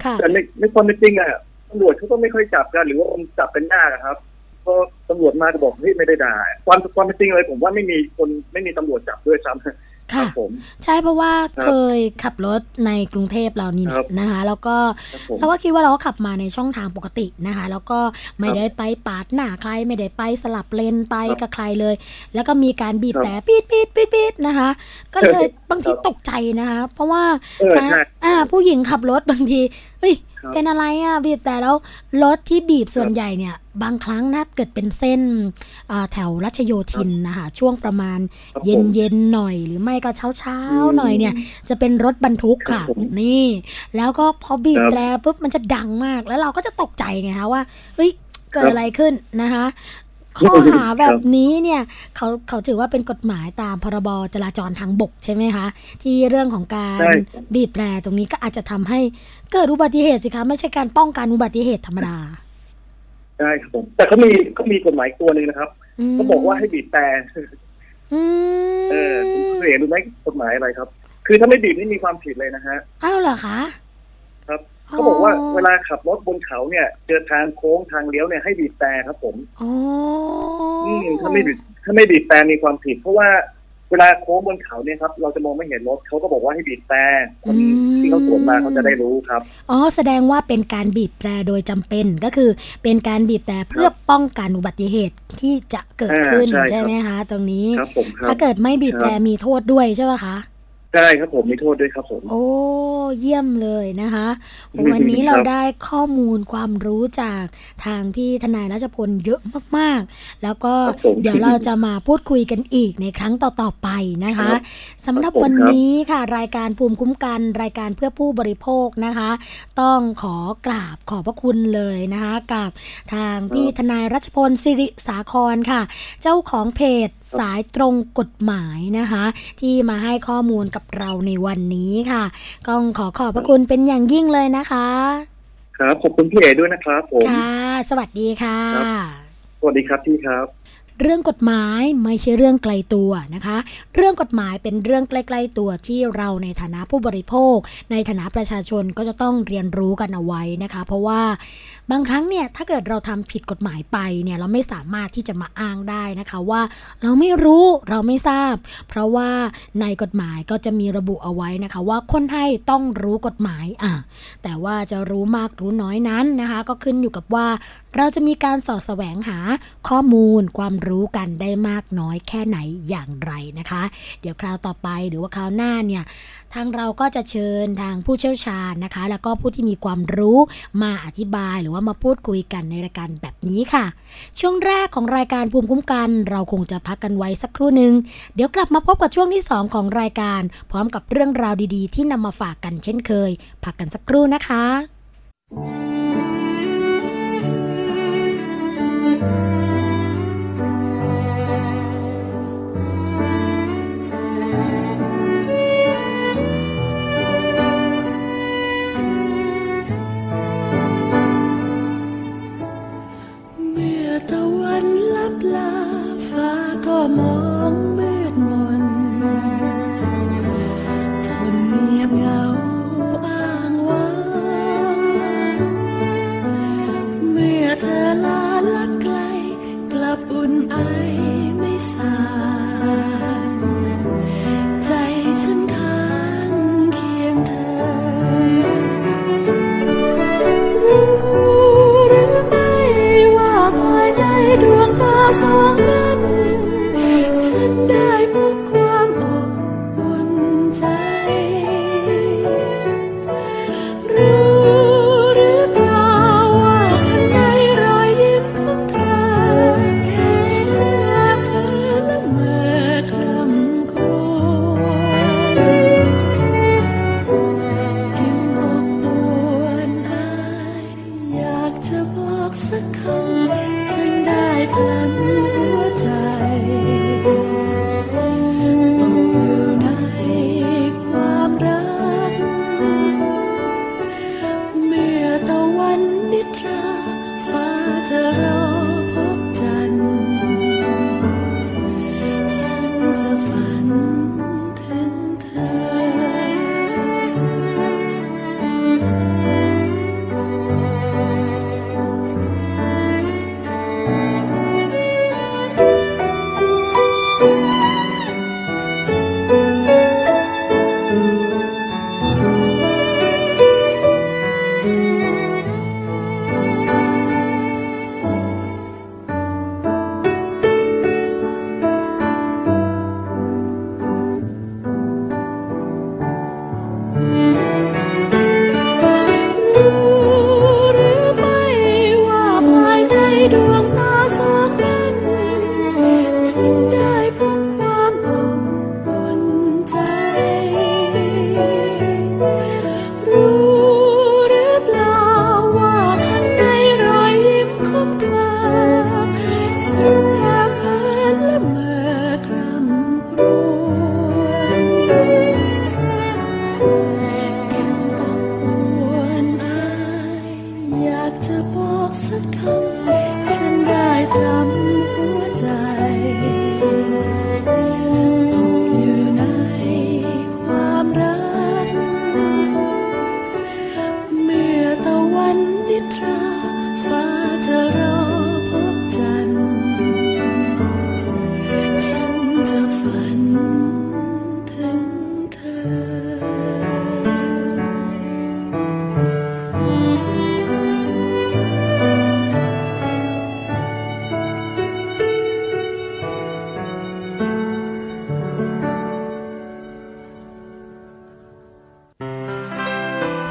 ค่ะแต่ในในความเป็นจริงอะตำรวจเขาก็ไม่ค่อยจับกันหรือว่ามันจับกันยากอะครับเพราะตำรวจมาก็บอกเฮ้ยไม่ได้ด่าความความเป็นจริงเลยผมว่าไม่มีคนไม่มีตำรวจจับด้วยซ้ำ คค่ะรับผมใช่เพราะว่าครับเคยขับรถในกรุงเทพเรานี่ครับนะคะ แล้วก็ครับผมเราก็คิดว่าเราก็ขับมาในช่องทางปกตินะคะ แล้วก็ไม่ครับได้ไปปาดหน้าใครไม่ได้ไปสลับเลนไปครับกับใครเลย แล้วก็มีการบีบครับแต่ปีดปีดปีดปีดนะคะ ก็เลยบางทีครับตกใจนะคะ เพราะว่าเออการใช่อ่าผู้หญิงขับรถบางทีเฮ้ยครับ เป็นอะไรอะบีบแต่แล้วรถที่บีบส่วนใหญ่เนี่ย บางครั้งน่าเกิดเป็นเส้นอ่าแถวรัชโยธินนะคะช่วงประมาณครับเย็ผนมเย็นๆหน่อยหรือไม่ก็เช้าเช้าๆอืมหน่อยเนี่ย จะเป็นรถบรรทุกค่ะครับผมนี่ แล้วก็พอบีบครับแตรปุ๊บมันจะดังมากแล้วเราก็จะตกใจไงคะว่าเฮ้ยเกิดครับอะไรขึ้นนะคะ ข้อหาแบบนี้เนี่ยเขาเขาถือว่าเป็นกฎหมายตามพรบจราจรทางบกใช่ไหมคะ ที่เรื่องของการใช่บีบแตรตรงนี้ก็อาจจะทำให้เกิดอุบัติเหตุสิคะ ไม่ใช่การป้องกันอุบัติเหตุธรรมดาใช่ครับผมแต่เขามีเขามีกฎหมายตัวหนึ่งนะครับมเขาบอกว่าให้บีบแต่อืมเออคุณเคยเห็นดูไหมกฎหมายอะไรครับ คือถ้าไม่บีบนี่มีความผิดเลยนะฮะอ้าวเหรอคะครับ เขาบอกว่าเวลาขับรถบนเขาเนี่ยเจอทางโค้งทางเลี้ยวเนี่ยให้บีบแต่ครับผมอ๋ออืมถ้าไม่บีบถ้าไม่บีบแต่มีความผิด เพราะว่าเวลาโค้งบนเขาเนี่ยครับเราจะมองไม่เห็นรถเขาก็บอกว่าให้บีบแต่คนที่เขาสวนมาเขาจะได้รู้ครับอ๋อแสดงว่าเป็นการบีบแตรโดยจำเป็นก็คือ เป็นการบีบแต่เพื่อป้องกันอุบัติเหตุที่จะเกิดขึ้นอ่าใช่ครับใช่ไหมคะ ตรงนี้ครับผมครับถ้าเกิดไม่บีบแตรครับมีโทษด้วยใช่ไหมคะ ใช่ครับผมมีโทษด้วยครับผม โอ้ เยี่ยมเลยนะคะอืมวันนี้เราครับได้ข้อมูลความรู้จากทางพี่ทนายรัชพลเยอะมากๆ แล้วก็ครับผมเดี๋ยวเราจะมาพูดคุยกันอีกในครั้งต่อๆไปนะคะครับสำหรับครับผมวันครับนี้ค่ะ รายการภูมิคุ้มกันรายการเพื่อผู้บริโภคนะคะ ต้องขอกราบขอบพระคุณเลยนะคะกับทางพี่ทนายรัชพลสิริสาครค่ะ เจ้าของเพจสายตรงกฎหมายนะคะ ที่มาให้ข้อมูลกับเราในวันนี้ค่ะก็ขอขอบพระคุณเป็นอย่างยิ่งเลยนะคะ ครับขอบคุณพี่เอด้วยนะครับผมค่ะสวัสดีค่ะครับสวัสดีครับพี่ครับ เรื่องกฎหมายไม่ใช่เรื่องไกลตัวนะคะ เรื่องกฎหมายเป็นเรื่องใกล้ๆตัวที่เราในฐานะผู้บริโภค ในฐานะประชาชนก็จะต้องเรียนรู้กันเอาไว้นะคะ เพราะว่าบางครั้งเนี่ยถ้าเกิดเราทำผิดกฎหมายไปเนี่ยเราไม่สามารถที่จะมาอ้างได้นะคะว่าเราไม่รู้เราไม่ทราบ เพราะว่าในกฎหมายก็จะมีระบุเอาไว้นะคะ ว่าคนไทยต้องรู้กฎหมายอะแต่ว่าจะรู้มากรู้น้อยนั้นนะคะ ก็ขึ้นอยู่กับว่า เราจะมีการสอดแสวงหาข้อมูลความรู้กันได้มากน้อยแค่ไหนอย่างไรนะคะ เดี๋ยวคราวต่อไปหรือว่าคราวหน้าเนี่ยทางเราก็จะเชิญทางผู้เชี่ยวชาญนะคะ แล้วก็ผู้ที่มีความรู้มาอธิบายหรือว่ามาพูดคุยกันในรายการแบบนี้ค่ะ ช่วงแรกของรายการภูมิคุ้มกัน เราคงจะพักกันไว้สักครู่หนึ่งเดี๋ยวกลับมาพบกับช่วงที่ 2 ของรายการ พร้อมกับเรื่องราวดีๆ ที่นำมาฝากกันเช่นเคย พักกันสักครู่นะคะเบอ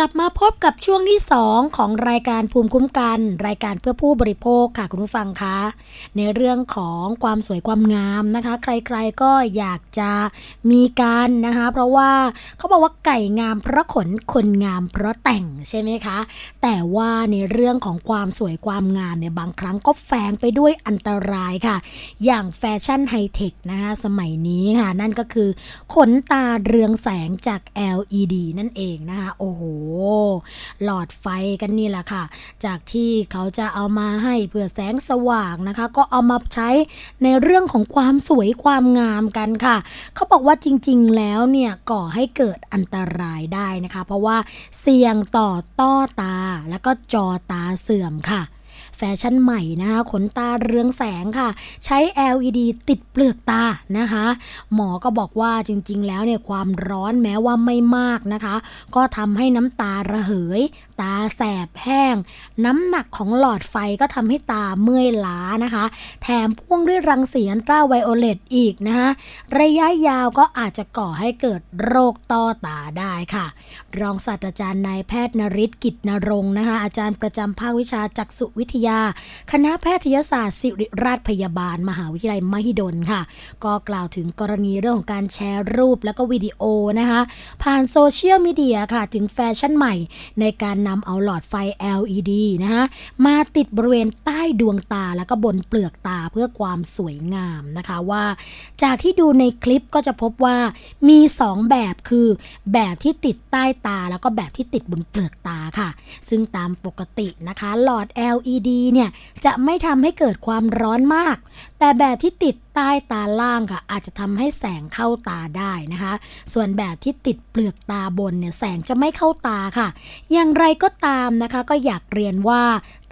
กลับมาพบกับช่วงที่ 2 ของรายการภูมิคุ้มกัน รายการเพื่อผู้บริโภคค่ะคุณผู้ฟังคะ ในเรื่องของความสวยความงามนะคะ ใครๆก็อยากจะมีกันนะคะ เพราะว่าเขาบอกว่าไก่งามเพราะขนคนงามเพราะแต่งใช่ไหมคะ แต่ว่าในเรื่องของความสวยความงามเนี่ยบางครั้งก็แฝงไปด้วยอันตรายค่ะ อย่างแฟชั่นไฮเทคนะคะสมัยนี้ค่ะ นั่นก็คือขนตาเรืองแสงจาก LED นั่นเองนะคะโอ้โหหลอดไฟกันนี่แหละค่ะ จากที่เขาจะเอามาให้เพื่อแสงสว่างนะคะ ก็เอามาใช้ในเรื่องของความสวยความงามกันค่ะ เขาบอกว่าจริง ๆ แล้วเนี่ยก่อให้เกิดอันตรายได้นะคะ เพราะว่าเสี่ยงต่อต้อตาแล้วก็จอตาเสื่อมค่ะ แฟชั่นใหม่นะคะขนตาเรืองแสงค่ะ ใช้ LED ติดเปลือกตานะคะ หมอก็บอกว่าจริง ๆ แล้วเนี่ยความร้อนแม้ว่าไม่มากนะคะ ก็ทำให้น้ำตาระเหย ตาแสบแห้ง น้ำหนักของหลอดไฟก็ทำให้ตาเมื่อยล้านะคะ แถมพ่วงด้วยรังสีอัลตราไวโอเลตอีกนะคะระยะยาวก็อาจจะก่อให้เกิดโรคต้อตาได้ค่ะ รองศาสตราจารย์นายแพทย์นริศกิจนรงค์นะคะ อาจารย์ประจำภาควิชาจักษุวิทยา คณะแพทยศาสตร์ศิริราชพยาบาล มหาวิทยาลัยมหิดลค่ะ ก็กล่าวถึงกรณีเรื่องของการแชร์รูปแล้วก็วิดีโอนะคะ ผ่านโซเชียลมีเดียค่ะ ถึงแฟชั่นใหม่ในการนำเอาหลอดไฟ LED นะคะมาติดบริเวณใต้ดวงตาแล้วก็บนเปลือกตาเพื่อความสวยงามนะคะว่า จากที่ดูในคลิปก็จะพบว่ามี 2 แบบคือ แบบที่ติดใต้ตาแล้วก็แบบที่ติดบนเปลือกตาค่ะ ซึ่งตามปกตินะคะ หลอด LED เนี่ยจะไม่ทำให้เกิดความร้อนมาก แต่แบบที่ติด ใต้ตาล่างค่ะ อาจจะทำให้แสงเข้าตาได้นะคะ ส่วนแบบที่ติดเปลือกตาบนเนี่ยแสงจะไม่เข้าตาค่ะ อย่างไรก็ตามนะคะ ก็อยากเรียนว่า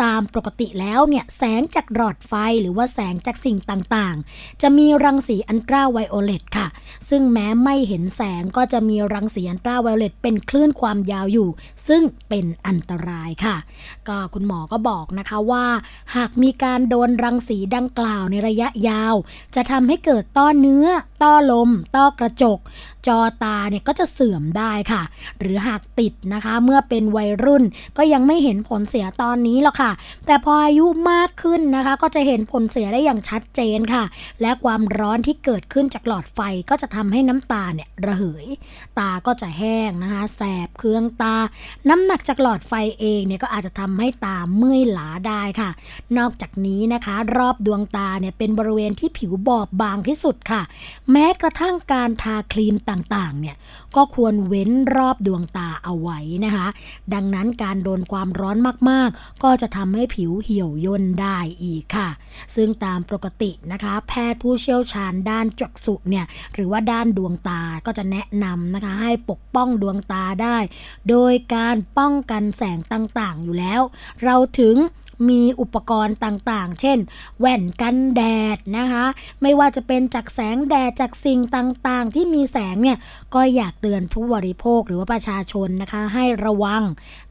ตามปกติแล้วเนี่ยแสงจากหลอดไฟหรือว่าแสงจากสิ่งต่างๆ จะมีรังสีอันตราไวโอเลตค่ะ ซึ่งแม้ไม่เห็นแสงก็จะมีรังสีอันตราไวโอเลตเป็นคลื่นความยาวอยู่ ซึ่งเป็นอันตรายค่ะ ก็คุณหมอก็บอกนะคะว่า หากมีการโดนรังสีดังกล่าวในระยะยาว จะทำให้เกิดต้อเนื้อ ต้อลม ต้อกระจก จอตาเนี่ยก็จะเสื่อมได้ค่ะ หรือหากติดนะคะ เมื่อเป็นวัยรุ่นก็ยังไม่เห็นผลเสียตอนนี้หรอกค่ะ แต่พออายุมากขึ้นนะคะ ก็จะเห็นผลเสียได้อย่างชัดเจนค่ะ และความร้อนที่เกิดขึ้นจากหลอดไฟก็จะทำให้น้ำตาเนี่ยระเหย ตาก็จะแห้งนะคะ แสบเคืองตา น้ำหนักจากหลอดไฟเองเนี่ยก็อาจจะทำให้ตาเมื่อยหลาได้ค่ะ นอกจากนี้นะคะ รอบดวงตาเนี่ยเป็นบริเวณที่ผิวบอบบางที่สุดค่ะ แม้กระทั่งการทาครีมต่างๆเนี่ยก็ควรเว้นรอบดวงตาเอาไว้นะคะ ดังนั้นการโดนความร้อนมากๆ ก็จะทำให้ผิวเหี่ยวย่นได้อีกค่ะ ซึ่งตามปกตินะคะ แพทย์ผู้เชี่ยวชาญด้านจักษุเนี่ยหรือว่าด้านดวงตาก็จะแนะนำนะคะ ให้ปกป้องดวงตาได้ โดยการป้องกันแสงต่างๆ อยู่แล้ว เราถึง มีอุปกรณ์ต่างๆ เช่น แว่นกันแดดนะคะ ไม่ว่าจะเป็นจากแสงแดดจากสิ่งต่างๆ ที่มีแสงเนี่ยก็อยากเตือนผู้บริโภคหรือว่าประชาชนนะคะ ให้ระวัง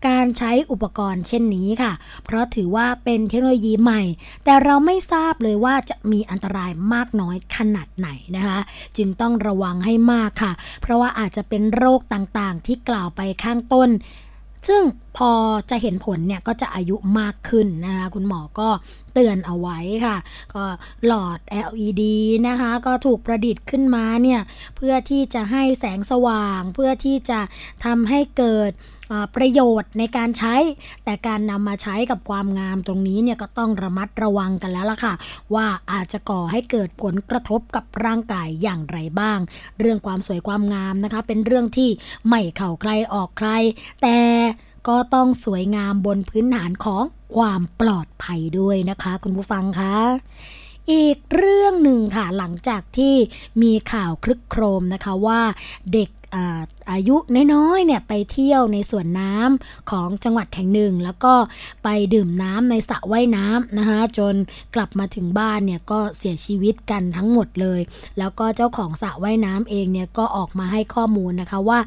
การใช้อุปกรณ์เช่นนี้ค่ะ เพราะถือว่าเป็นเทคโนโลยีใหม่ แต่เราไม่ทราบเลยว่าจะมีอันตรายมากน้อยขนาดไหนนะคะ จึงต้องระวังให้มากค่ะ เพราะว่าอาจจะเป็นโรคต่างๆ ที่กล่าวไปข้างต้น ซึ่งพอจะเห็นผลเนี่ยก็จะอายุมากขึ้นนะคะคุณหมอก็ เตือนเอาไว้ค่ะ ก็หลอด LED นะคะ ก็ถูกประดิษฐ์ขึ้นมาเนี่ย เพื่อที่จะให้แสงสว่าง เพื่อที่จะทำให้เกิดประโยชน์ในการใช้ แต่การนำมาใช้กับความงามตรงนี้เนี่ยก็ต้องระมัดระวังกันแล้วล่ะค่ะ ว่าอาจจะก่อให้เกิดผลกระทบกับร่างกายอย่างไรบ้าง เรื่องความสวยความงามนะคะ เป็นเรื่องที่ไม่เข่าใครออกใคร แต่ ก็ต้องสวยงามบนพื้นฐานของความปลอดภัยด้วยนะคะ คุณผู้ฟังคะอีกเรื่องหนึ่งค่ะหลังจากที่มีข่าวคลึกโครมนะคะว่าเด็ก อายุน้อยๆเนี่ยไปเที่ยวในสวนน้ำของจังหวัดแห่งหนึ่ง แล้วก็ไปดื่มน้ำในสระว่ายน้ำนะคะจนกลับมาถึงบ้านเนี่ยก็เสียชีวิตกันทั้งหมดเลย แล้วก็เจ้าของสระว่ายน้ำเองเนี่ยก็ออกมาให้ข้อมูลนะคะว่า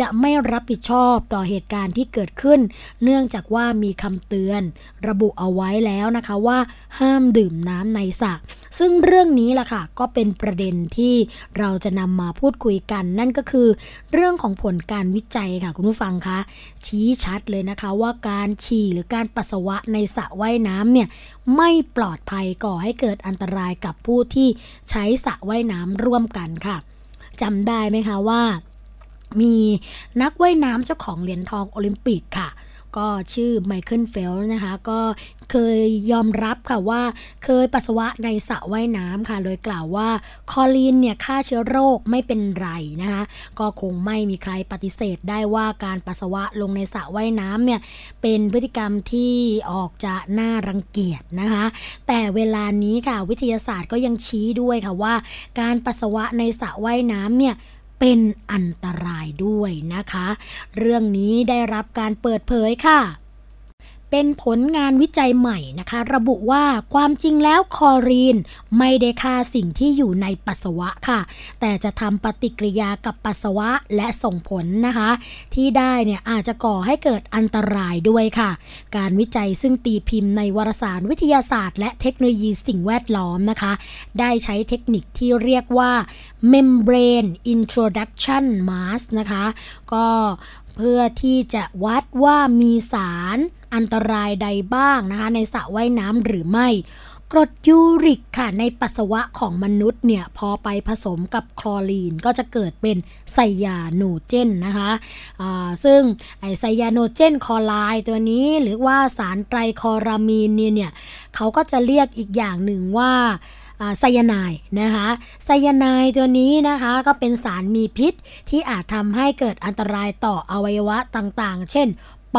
จะไม่รับผิดชอบต่อเหตุการณ์ที่เกิดขึ้น เนื่องจากว่ามีคำเตือนระบุเอาไว้แล้วนะคะว่าห้ามดื่มน้ำในสระซึ่งเรื่องนี้ล่ะค่ะก็เป็นประเด็นที่เราจะนำมาพูดคุยกัน นั่นก็คือเรื่องของผลการวิจัยค่ะคุณผู้ฟังคะชี้ชัดเลยนะคะว่าการฉี่หรือการปัสสาวะในสระว่ายน้ำเนี่ยไม่ปลอดภัยก่อให้เกิดอันตรายกับผู้ที่ใช้สระว่ายน้ำร่วมกันค่ะจำได้ไหมคะว่า มีนักว่ายน้ำเจ้าของเหรียญทองโอลิมปิกค่ะ ก็ชื่อไมเคิลเฟลป์สนะคะ ก็เคยยอมรับค่ะว่าเคยปัสสาวะในสระว่ายน้ำค่ะ โดยกล่าวว่าคลอรีนเนี่ยฆ่าเชื้อโรคไม่เป็นไรนะคะ ก็คงไม่มีใครปฏิเสธได้ว่าการปัสสาวะลงในสระว่ายน้ำเนี่ยเป็นพฤติกรรมที่ออกจะน่ารังเกียจนะคะ แต่เวลานี้ค่ะวิทยาศาสตร์ก็ยังชี้ด้วยค่ะว่า การปัสสาวะในสระว่ายน้ำเนี่ย เป็นอันตรายด้วยนะคะ เรื่องนี้ได้รับการเปิดเผยค่ะ เป็นผลงานวิจัยใหม่นะคะ ระบุว่าความจริงแล้วคอรีนไม่ได้ฆ่าสิ่งที่อยู่ในปัสสาวะค่ะ แต่จะทำปฏิกิริยากับปัสสาวะและส่งผลนะคะ ที่ได้เนี่ยอาจจะก่อให้เกิดอันตรายด้วยค่ะ การวิจัยซึ่งตีพิมพ์ในวารสารวิทยาศาสตร์ และเทคโนโลยีสิ่งแวดล้อมนะคะ ได้ใช้เทคนิคที่เรียกว่า membrane introduction mask นะคะ ก็ เพื่อที่จะวัดว่ามีสารอันตรายใดบ้างนะคะ ในสระว่ายน้ำหรือไม่ กรดยูริกค่ะ ในปัสสาวะของมนุษย์เนี่ย พอไปผสมกับคลอรีนก็จะเกิดเป็นไซยาโนเจนนะคะะซึ่งไอไซยาโนเจนคลอไรตัวนี้หรือว่าสารไตรคอรามีนเนี่ยเนี่ยเขาก็จะเรียกอีกอย่างหนึ่งว่า ไซยาไนด์นะคะไซยาไนด์ตัวนี้นะคะก็เป็นสารมีพิษที่อาจทำให้เกิดอันตรายต่ออวัยวะต่างๆ เช่น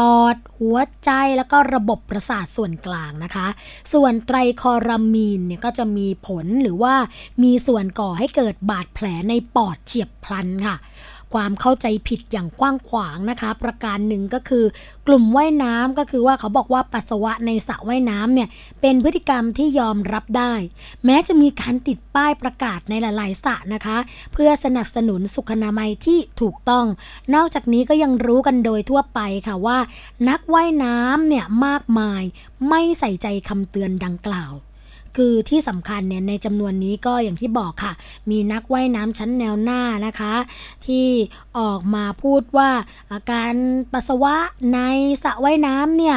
ปอด หัวใจแล้วก็ระบบประสาทส่วนกลางนะคะ ส่วนไตรคอรามีนเนี่ยก็จะมีผลหรือว่ามีส่วนก่อให้เกิดบาดแผลในปอดเฉียบพลันค่ะ ความเข้าใจผิดอย่างกว้างขวางนะคะ ประการหนึ่งก็คือ กลุ่มว่ายน้ำก็คือว่าเขาบอกว่าปัสสาวะในสระว่ายน้ำเนี่ยเป็นพฤติกรรมที่ยอมรับได้ แม้จะมีการติดป้ายประกาศในหลายๆสระนะคะ เพื่อสนับสนุนสุขนามัยที่ถูกต้อง นอกจากนี้ก็ยังรู้กันโดยทั่วไปค่ะว่า นักว่ายน้ำเนี่ยมากมายไม่ใส่ใจคำเตือนดังกล่าว คือที่สำคัญเนี่ยในจำนวนนี้ก็อย่างที่บอกค่ะ มีนักว่ายน้ำชั้นแนวหน้านะคะ ที่ออกมาพูดว่าอาการปัสสาวะในสระว่ายน้ำเนี่ย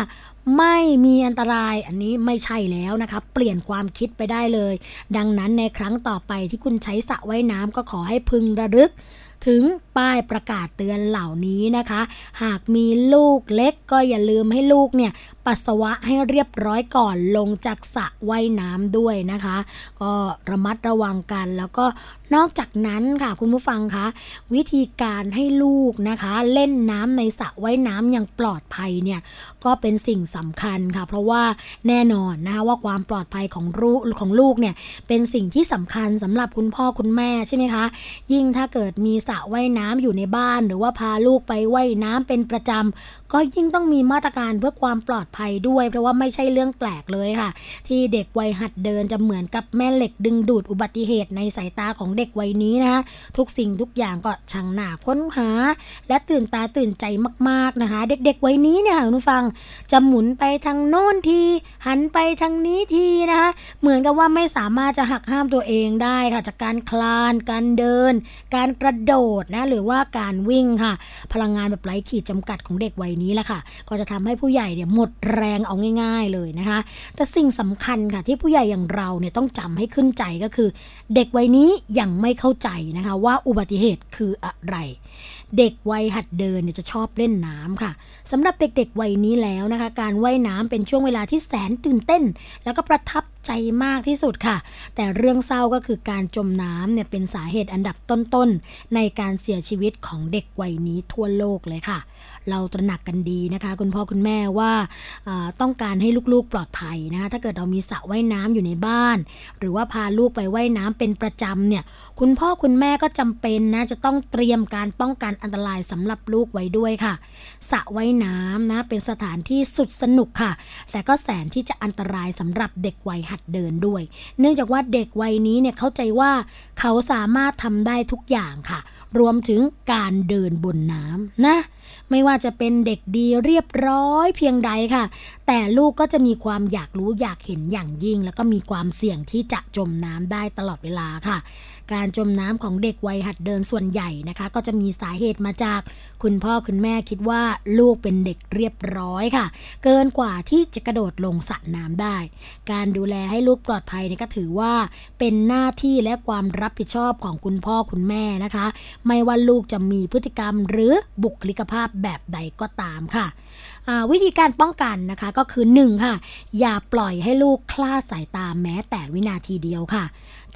ไม่มีอันตรายอันนี้ไม่ใช่แล้วนะคะเปลี่ยนความคิดไปได้เลย ดังนั้นในครั้งต่อไปที่คุณใช้สระว่ายน้ำก็ขอให้พึงระลึกถึงป้ายประกาศเตือนเหล่านี้นะคะ หากมีลูกเล็กก็อย่าลืมให้ลูกเนี่ย ปัสสาวะให้เรียบร้อยก่อนลงจากสระว่ายน้ำด้วยนะคะ ก็ระมัดระวังกันแล้วก็นอกจากนั้นค่ะคุณผู้ฟังคะวิธีการให้ลูกนะคะ เล่นน้ำในสระว่ายน้ำอย่างปลอดภัยเนี่ย ก็เป็นสิ่งสำคัญค่ะ เพราะว่าแน่นอนนะคะว่าความปลอดภัยของลูกของลูกเนี่ยเป็นสิ่งที่สำคัญสำหรับคุณพ่อคุณแม่ใช่ไหมคะ ยิ่งถ้าเกิดมีสระว่ายน้ำอยู่ในบ้าน หรือว่าพาลูกไปว่ายน้ำเป็นประจำก็ยิ่งต้องมีมาตรการเพื่อความปลอดภัยด้วย เพราะว่าไม่ใช่เรื่องแปลกเลยค่ะ ที่เด็กวัยหัดเดินจะเหมือนกับแม่เหล็กดึงดูดอุบัติเหตุในสายตาของเด็กวัยนี้นะคะทุกสิ่งทุกอย่างก็ช่างหนาค้นหา และตื่นตาตื่นใจมากๆนะคะ เด็กๆวัยนี้เนี่ยคุณฟังจะหมุนไปทางโน้นที หันไปทางนี้ทีนะคะเหมือนกับว่าไม่สามารถจะหักห้ามตัวเองได้ค่ะ จากการคลาน การเดิน การกระโดดนะหรือว่าการวิ่งค่ะ พลังงานแบบไร้ขีดจำกัดของเด็กวัยนี้แหละค่ะ ก็จะทำให้ผู้ใหญ่เนี่ยหมดแรงเอาง่าย ๆเลยนะคะ แต่สิ่งสำคัญค่ะที่ผู้ใหญ่อย่างเราเนี่ยต้องจำให้ขึ้นใจก็คือ เด็กวัยนี้ยังไม่เข้าใจนะคะว่าอุบัติเหตุคืออะไร เด็กวัยหัดเดินเนี่ยจะชอบเล่นน้ำค่ะสำหรับเด็กๆวัยนี้แล้วนะคะ การว่ายน้ำเป็นช่วงเวลาที่แสนตื่นเต้น แล้วก็ประทับ ใจมากที่สุดค่ะ แต่เรื่องเศร้าก็คือการจมน้ำเนี่ยเป็นสาเหตุอันดับต้นๆ ในการเสียชีวิตของเด็กวัยนี้ทั่วโลกเลยค่ะ เราตระหนักกันดีนะคะ คุณพ่อคุณแม่ว่าต้องการให้ลูกๆปลอดภัยนะคะถ้าเกิดเรามีสระว่ายน้ำอยู่ในบ้าน หรือว่าพาลูกไปว่ายน้ำเป็นประจำเนี่ยคุณพ่อคุณแม่ก็จำเป็นนะจะต้องเตรียมการป้องกันอันตรายสำหรับลูกไว้ด้วยค่ะสระว่ายน้ำนะเป็นสถานที่สุดสนุกค่ะ แต่ก็แสนที่จะอันตรายสำหรับเด็กวัยหัดเดินด้วย เนื่องจากว่าเด็กวัยนี้เนี่ยเข้าใจว่าเขาสามารถทำได้ทุกอย่างค่ะ รวมถึงการเดินบนน้ำนะ ไม่ว่าจะเป็นเด็กดีเรียบร้อยเพียงใดค่ะ แต่ลูกก็จะมีความอยากรู้อยากเห็นอย่างยิ่ง แล้วก็มีความเสี่ยงที่จะจมน้ำได้ตลอดเวลาค่ะ การจมน้ำของเด็กวัยหัดเดินส่วนใหญ่นะคะ ก็จะมีสาเหตุมาจากคุณพ่อคุณแม่คิดว่าลูกเป็นเด็กเรียบร้อยค่ะ เกินกว่าที่จะกระโดดลงสระน้ำได้ การดูแลให้ลูกปลอดภัยเนี่ยก็ถือว่าเป็นหน้าที่และความรับผิดชอบของคุณพ่อคุณแม่นะคะ ไม่ว่าลูกจะมีพฤติกรรมหรือบุคลิกภาพแบบใดก็ตามค่ะ วิธีการป้องกันนะคะก็คือ 1 ค่ะ อย่าปล่อยให้ลูกคลาดสายตาแม้แต่วินาทีเดียวค่ะ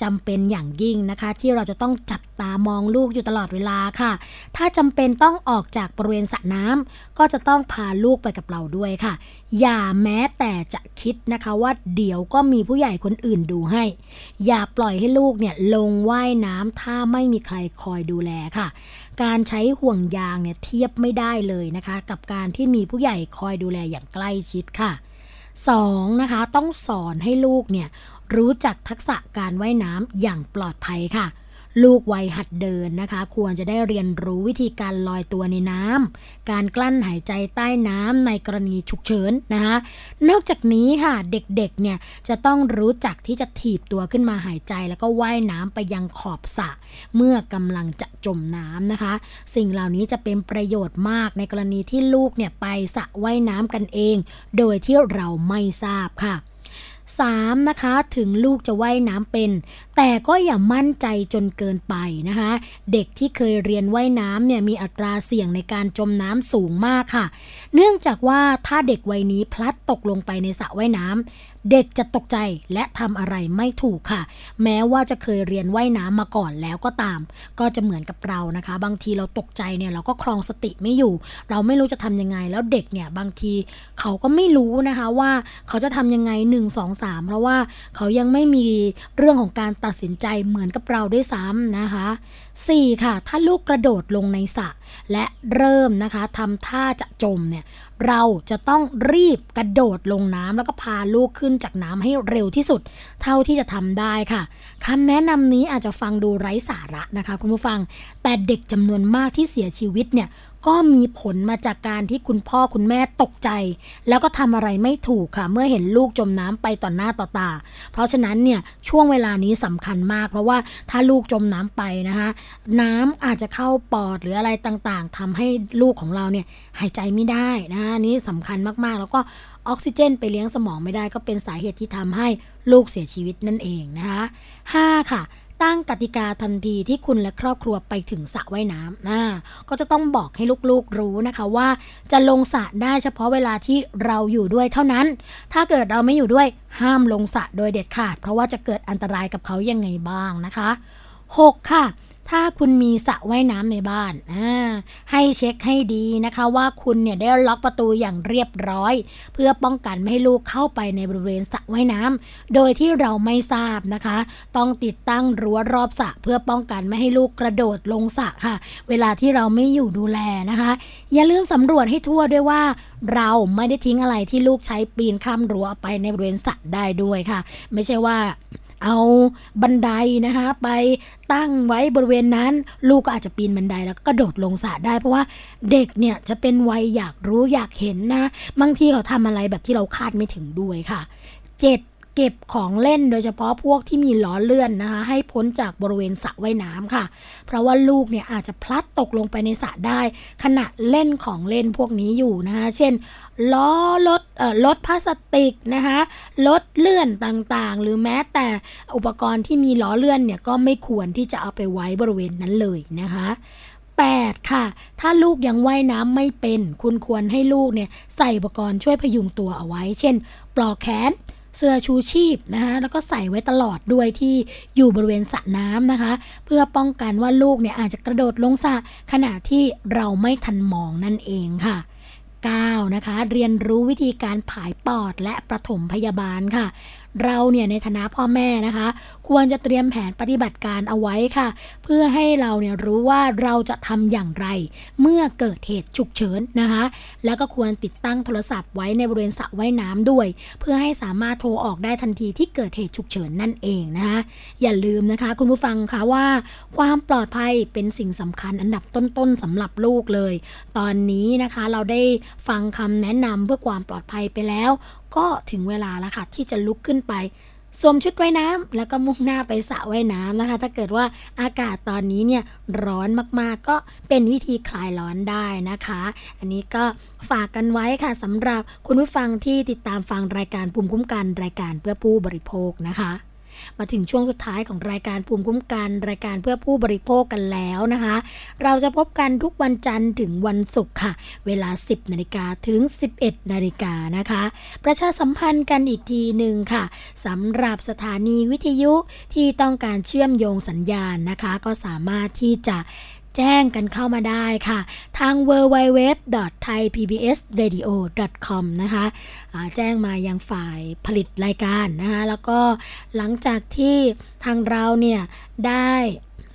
จำเป็นอย่างยิ่งนะคะ ที่เราจะต้องจับตามองลูกอยู่ตลอดเวลาค่ะ ถ้าจำเป็นต้องออกจากบริเวณสระน้ำก็จะต้องพาลูกไปกับเราด้วยค่ะ อย่าแม้แต่จะคิดนะคะว่าเดี๋ยวก็มีผู้ใหญ่คนอื่นดูให้ อย่าปล่อยให้ลูกเนี่ยลงว่ายน้ำถ้าไม่มีใครคอยดูแลค่ะ การใช้ห่วงยางเนี่ยเทียบไม่ได้เลยนะคะ กับการที่มีผู้ใหญ่คอยดูแลอย่างใกล้ชิดค่ะ 2. นะคะต้องสอนให้ลูกเนี่ยรู้จักทักษะการว่ายน้ำอย่างปลอดภัยค่ะ ลูกวัยหัดเดินนะคะ ควรจะได้เรียนรู้วิธีการลอยตัวในน้ำการกลั้นหายใจใต้น้ำในกรณีฉุกเฉินนะคะนอกจากนี้ค่ะเด็กๆเนี่ยจะต้องรู้จักที่จะถีบตัวขึ้นมาหายใจ แล้วก็ว่ายน้ำไปยังขอบสระเมื่อกำลังจะจมน้ำนะคะ สิ่งเหล่านี้จะเป็นประโยชน์มากในกรณีที่ลูกเนี่ยไปสระว่ายน้ำกันเอง โดยที่เราไม่ทราบค่ะ 3. นะคะ ถึงลูกจะว่ายน้ำเป็น แต่ก็อย่ามั่นใจจนเกินไปนะคะ เด็กที่เคยเรียนว่ายน้ำเนี่ยมีอัตราเสี่ยงในการจมน้ำสูงมากค่ะ เนื่องจากว่าถ้าเด็กวัยนี้พลัดตกลงไปในสระว่ายน้ำเด็กจะตกใจและทำอะไรไม่ถูกค่ะ แม้ว่าจะเคยเรียนว่ายน้ำมาก่อนแล้วก็ตาม ก็จะเหมือนกับเรานะคะ บางทีเราตกใจเนี่ยเราก็คลองสติไม่อยู่ เราไม่รู้จะทำยังไงแล้วเด็กเนี่ยบางทีเขาก็ไม่รู้นะคะว่าเขาจะทำยังไง 1 2 3 เพราะว่าเขายังไม่มีเรื่องของการตัดสินใจเหมือนกับเราด้วยซ้ำนะคะ 4. ค่ะ ถ้าลูกกระโดดลงในสระและเริ่มนะคะทำท่าจะจมเนี่ยเราจะต้องรีบกระโดดลงน้ำแล้วก็พาลูกขึ้นจากน้ำให้เร็วที่สุด เท่าที่จะทำได้ค่ะคำแนะนำนี้อาจจะฟังดูไร้สาระนะคะคุณผู้ฟัง แต่เด็กจำนวนมากที่เสียชีวิตเนี่ย ก็มีผลมาจากการที่คุณพ่อคุณแม่ตกใจ แล้วก็ทำอะไรไม่ถูกค่ะ เมื่อเห็นลูกจมน้ำไปต่อหน้าต่อตา เพราะฉะนั้นเนี่ยช่วงเวลานี้สำคัญมาก เพราะว่าถ้าลูกจมน้ำไปนะคะ น้ำอาจจะเข้าปอดหรืออะไรต่างๆทำให้ลูกของเราเนี่ยหายใจไม่ได้นะคะนี่สำคัญมากๆ แล้วก็ออกซิเจนไปเลี้ยงสมองไม่ได้ก็เป็นสาเหตุที่ทำให้ลูกเสียชีวิตนั่นเองนะคะ 5. ค่ะ ตั้งกติกาทันทีที่คุณและครอบครัวไปถึงสระว่ายน้ำนะก็จะต้องบอกให้ลูกๆรู้นะคะว่า จะลงสระได้เฉพาะเวลาที่เราอยู่ด้วยเท่านั้น ถ้าเกิดเราไม่อยู่ด้วยห้ามลงสระโดยเด็ดขาด เพราะว่าจะเกิดอันตรายกับเขายังไงบ้างนะคะ 6. ค่ะ ถ้าคุณมีสระว่ายน้ำในบ้านให้เช็คให้ดีนะคะว่าคุณเนี่ยได้ล็อกประตูอย่างเรียบร้อย เพื่อป้องกันไม่ให้ลูกเข้าไปในบริเวณสระว่ายน้ำโดยที่เราไม่ทราบนะคะ ต้องติดตั้งรั้วรอบสระเพื่อป้องกันไม่ให้ลูกกระโดดลงสระค่ะ เวลาที่เราไม่อยู่ดูแลนะคะ อย่าลืมสำรวจให้ทั่วด้วยว่าเราไม่ได้ทิ้งอะไรที่ลูกใช้ปีนข้ามรั้วไปในบริเวณสระได้ด้วยค่ะ ไม่ใช่ว่า เอาบันไดนะคะไปตั้งไว้บริเวณนั้น ลูกก็อาจจะปีนบันไดแล้วก็กระโดดลงสระได้ เพราะว่าเด็กเนี่ยจะเป็นวัยอยากรู้อยากเห็นนะ บางทีเขาทำอะไรแบบที่เราคาดไม่ถึงด้วยค่ะเจ็ด เก็บของเล่นโดยเฉพาะพวกที่มีล้อเลื่อนนะคะ ให้พ้นจากบริเวณสระว่ายน้ำค่ะ เพราะว่าลูกเนี่ยอาจจะพลัดตกลงไปในสระได้ ขณะเล่นของเล่นพวกนี้อยู่นะคะเช่นล้อรถเอ่อรถพลาสติกนะคะรถเลื่อนต่างๆ หรือแม้แต่อุปกรณ์ที่มีล้อเลื่อนเนี่ยก็ไม่ควรที่จะเอาไปไว้บริเวณนั้นเลยนะคะ 8. ค่ะ ถ้าลูกยังว่ายน้ำไม่เป็น คุณควรให้ลูกเนี่ยใส่อุปกรณ์ช่วยพยุงตัวเอาไว้ เช่น ปลอกแขน สื้อชูชีพนะคะแล้วก็ใส่ไว้ตลอดด้วยที่อยู่บริเวณสระน้ำนะคะ เพื่อป้องกันว่าลูกเนี่ยอาจจะกระโดดลงสระขณะที่เราไม่ทันมองนั่นเองค่ะ 9. นะคะ เรียนรู้วิธีการผายปอดและประถมพยาบาลค่ะ เราเนี่ยในฐานะพ่อแม่นะคะ ควรจะเตรียมแผนปฏิบัติการเอาไว้ค่ะ เพื่อให้เราเนี่ยรู้ว่าเราจะทำอย่างไร เมื่อเกิดเหตุฉุกเฉินนะคะ แล้วก็ควรติดตั้งโทรศัพท์ไว้ในบริเวณสระว่ายน้ำด้วย เพื่อให้สามารถโทรออกได้ทันทีที่เกิดเหตุฉุกเฉินนั่นเองนะคะอย่าลืมนะคะ คุณผู้ฟังคะว่า ความปลอดภัยเป็นสิ่งสำคัญอันดับต้นๆสำหรับลูกเลย ตอนนี้นะคะเราได้ฟังคำแนะนำเพื่อความปลอดภัยไปแล้ว ก็ถึงเวลาแล้วค่ะ ที่จะลุกขึ้นไปสวมชุดว่ายน้ำแล้วก็มุ่งหน้าไปสระว่ายน้ำนะคะ ถ้าเกิดว่าอากาศตอนนี้เนี่ยร้อนมากๆ ก็เป็นวิธีคลายร้อนได้นะคะ อันนี้ก็ฝากกันไว้ค่ะสำหรับคุณผู้ฟังที่ติดตามฟังรายการภูมิคุ้มกันรายการเพื่อผู้บริโภคนะคะ มาถึงช่วงสุดท้ายของรายการภูมิคุ้มกัน รายการเพื่อผู้บริโภคกันแล้วนะคะ เราจะพบกันทุกวันจันทร์ถึงวันศุกร์ค่ะ เวลา 10นาฬิกาถึง 11นาฬิกานะคะ ประชาสัมพันธ์กันอีกทีหนึ่งค่ะสำหรับสถานีวิทยุที่ต้องการเชื่อมโยงสัญญาณนะคะ ก็สามารถที่จะ แจ้งกันเข้ามาได้ค่ะ ทาง www.thaipbsradio.com นะคะะแจ้งมายังฝ่ายผลิตรายการนะคะแล้วก็หลังจากที่ทางเราเนี่ยได้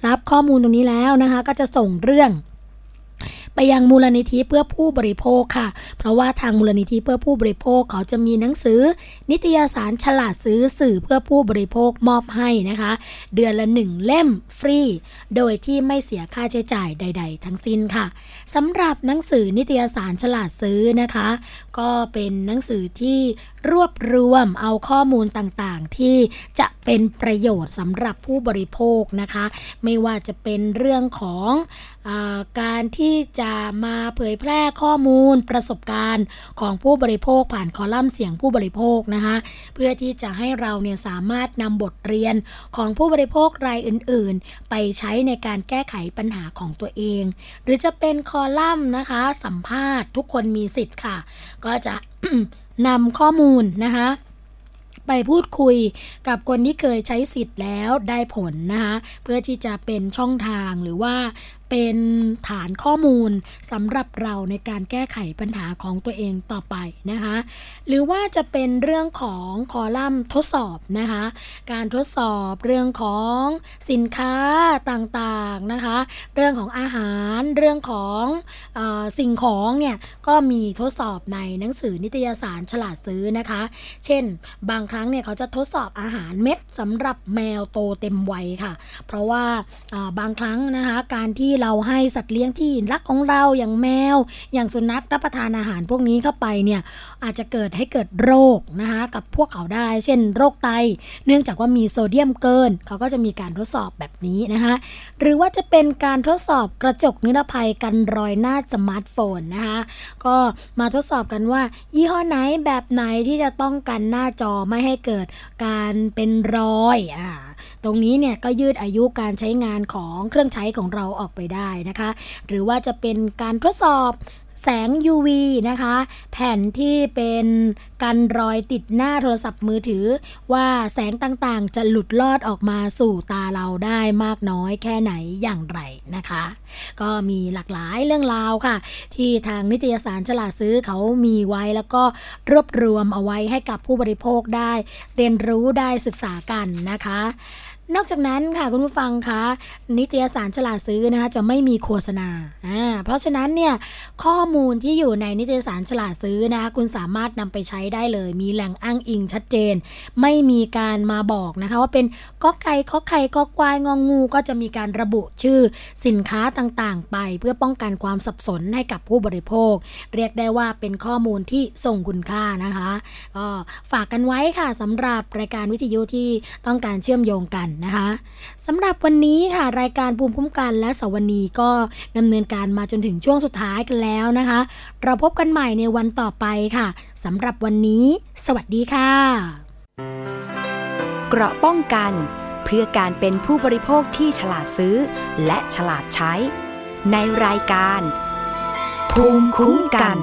รับข้อมูลตรงนี้แล้วนะคะ ก็จะส่งเรื่อง ไปยังมูลนิธิเพื่อผู้บริโภคค่ะ เพราะว่าทางมูลนิธิเพื่อผู้บริโภคเขาจะมีหนังสือ นิตยสารฉลาดซื้อสื่อเพื่อผู้บริโภคมอบให้นะคะ เดือนละหนึ่งเล่มฟรี โดยที่ไม่เสียค่าใช้จ่ายใด ๆ ทั้งสิ้นค่ะสำหรับหนังสือนิตยสารฉลาดซื้อนะคะ ก็เป็นหนังสือที่รวบรวมเอาข้อมูลต่างๆ ที่จะเป็นประโยชน์สำหรับผู้บริโภคนะคะ ไม่ว่าจะเป็นเรื่องของอการที่จะมาเผยแพร่ข้อมูลประสบการณ์ของผู้บริโภคผ่านคอลัมน์เสียงผู้บริโภคนะคะเพื่อที่จะให้เราเนี่ยสามารถนำบทเรียนของผู้บริโภครายอื่น ๆ ไปใช้ในการแก้ไขปัญหาของตัวเอง หรือจะเป็นคอลัมน์นะคะ สัมภาษณ์ทุกคนมีสิทธิ์ค่ะ ก็จะนำข้อมูลนะคะไปพูดคุยกับคนที่เคยใช้สิทธิ์แล้วได้ผลนะคะเพื่อที่จะเป็นช่องทางหรือว่า เป็นฐานข้อมูลสำหรับเราในการแก้ไขปัญหาของตัวเองต่อไปนะคะ หรือว่าจะเป็นเรื่องของคอลัมน์ทดสอบนะคะ การทดสอบเรื่องของสินค้าต่างๆนะคะ เรื่องของอาหารเรื่องของออสิ่งของเนี่ยก็มีทดสอบในหนังสือนิตยสารฉลาดซื้อนะคะ เช่น บางครั้งเนี่ยเขาจะทดสอบอาหารเม็ดสำหรับแมวโตเต็มวัยค่ะ เพราะว่าบางครั้งนะคะการที่เราให้สัตว์เลี้ยงที่รักของเราอย่างแมว อย่างสุนัขรับประทานอาหารพวกนี้เข้าไปเนี่ยอาจจะเกิดให้เกิดโรคนะคะกับพวกเขาได้ เช่น โรคไต เนื่องจากว่ามีโซเดียมเกิน เขาก็จะมีการทดสอบแบบนี้นะคะหรือว่าจะเป็นการทดสอบกระจกนิรภัยกันรอยหน้าสมาร์ทโฟนนะคะก็มาทดสอบกันว่า ยี่ห้อไหนแบบไหนที่จะป้องกันหน้าจอไม่ให้เกิดการเป็นรอยอ่า ตรงนี้เนี่ยก็ยืดอายุการใช้งานของเครื่องใช้ของเราออกไปได้นะคะ หรือว่าจะเป็นการทดสอบแสง UV นะคะ แผ่นที่เป็นกันรอยติดหน้าโทรศัพท์มือถือ ว่าแสงต่างๆ จะหลุดลอดออกมาสู่ตาเราได้มากน้อยแค่ไหนอย่างไรนะคะ ก็มีหลากหลายเรื่องราวค่ะ ที่ทางนิตยสารฉลาดซื้อเขามีไว้แล้วก็รวบรวมเอาไว้ให้กับผู้บริโภคได้ เรียนรู้ได้ศึกษากันนะคะ นอกจากนั้นค่ะคุณผู้ฟังคะนิตยสารฉลาดซื้อนะคะจะไม่มีโฆษณาอ่าเพราะฉะนั้นเนี่ยข้อมูลที่อยู่ในนิตยสารฉลาดซื้อนะคะคุณสามารถนำไปใช้ได้เลย มีแหล่งอ้างอิงชัดเจน ไม่มีการมาบอกนะคะว่าเป็นก็ไก่ข้อไข่ก็ควายงองู ก็จะมีการระบุชื่อสินค้าต่างๆ ไปเพื่อป้องกันความสับสนให้กับผู้บริโภค เรียกได้ว่าเป็นข้อมูลที่ทรงคุณค่านะคะก็ฝากกันไว้ค่ะสำหรับรายการวิทยุที่ต้องการเชื่อมโยงกันนะคะสำหรับวันนี้ค่ะรายการภูมิคุ้มกันและสวนีก็ดำเนินการมาจนถึงช่วงสุดท้ายกันแล้วนะคะ เราพบกันใหม่ในวันต่อไปค่ะสำหรับวันนี้ สวัสดีค่ะ เกราะป้องกัน เพื่อการเป็นผู้บริโภคที่ฉลาดซื้อ และฉลาดใช้ ในรายการ ภูมิคุ้มกัน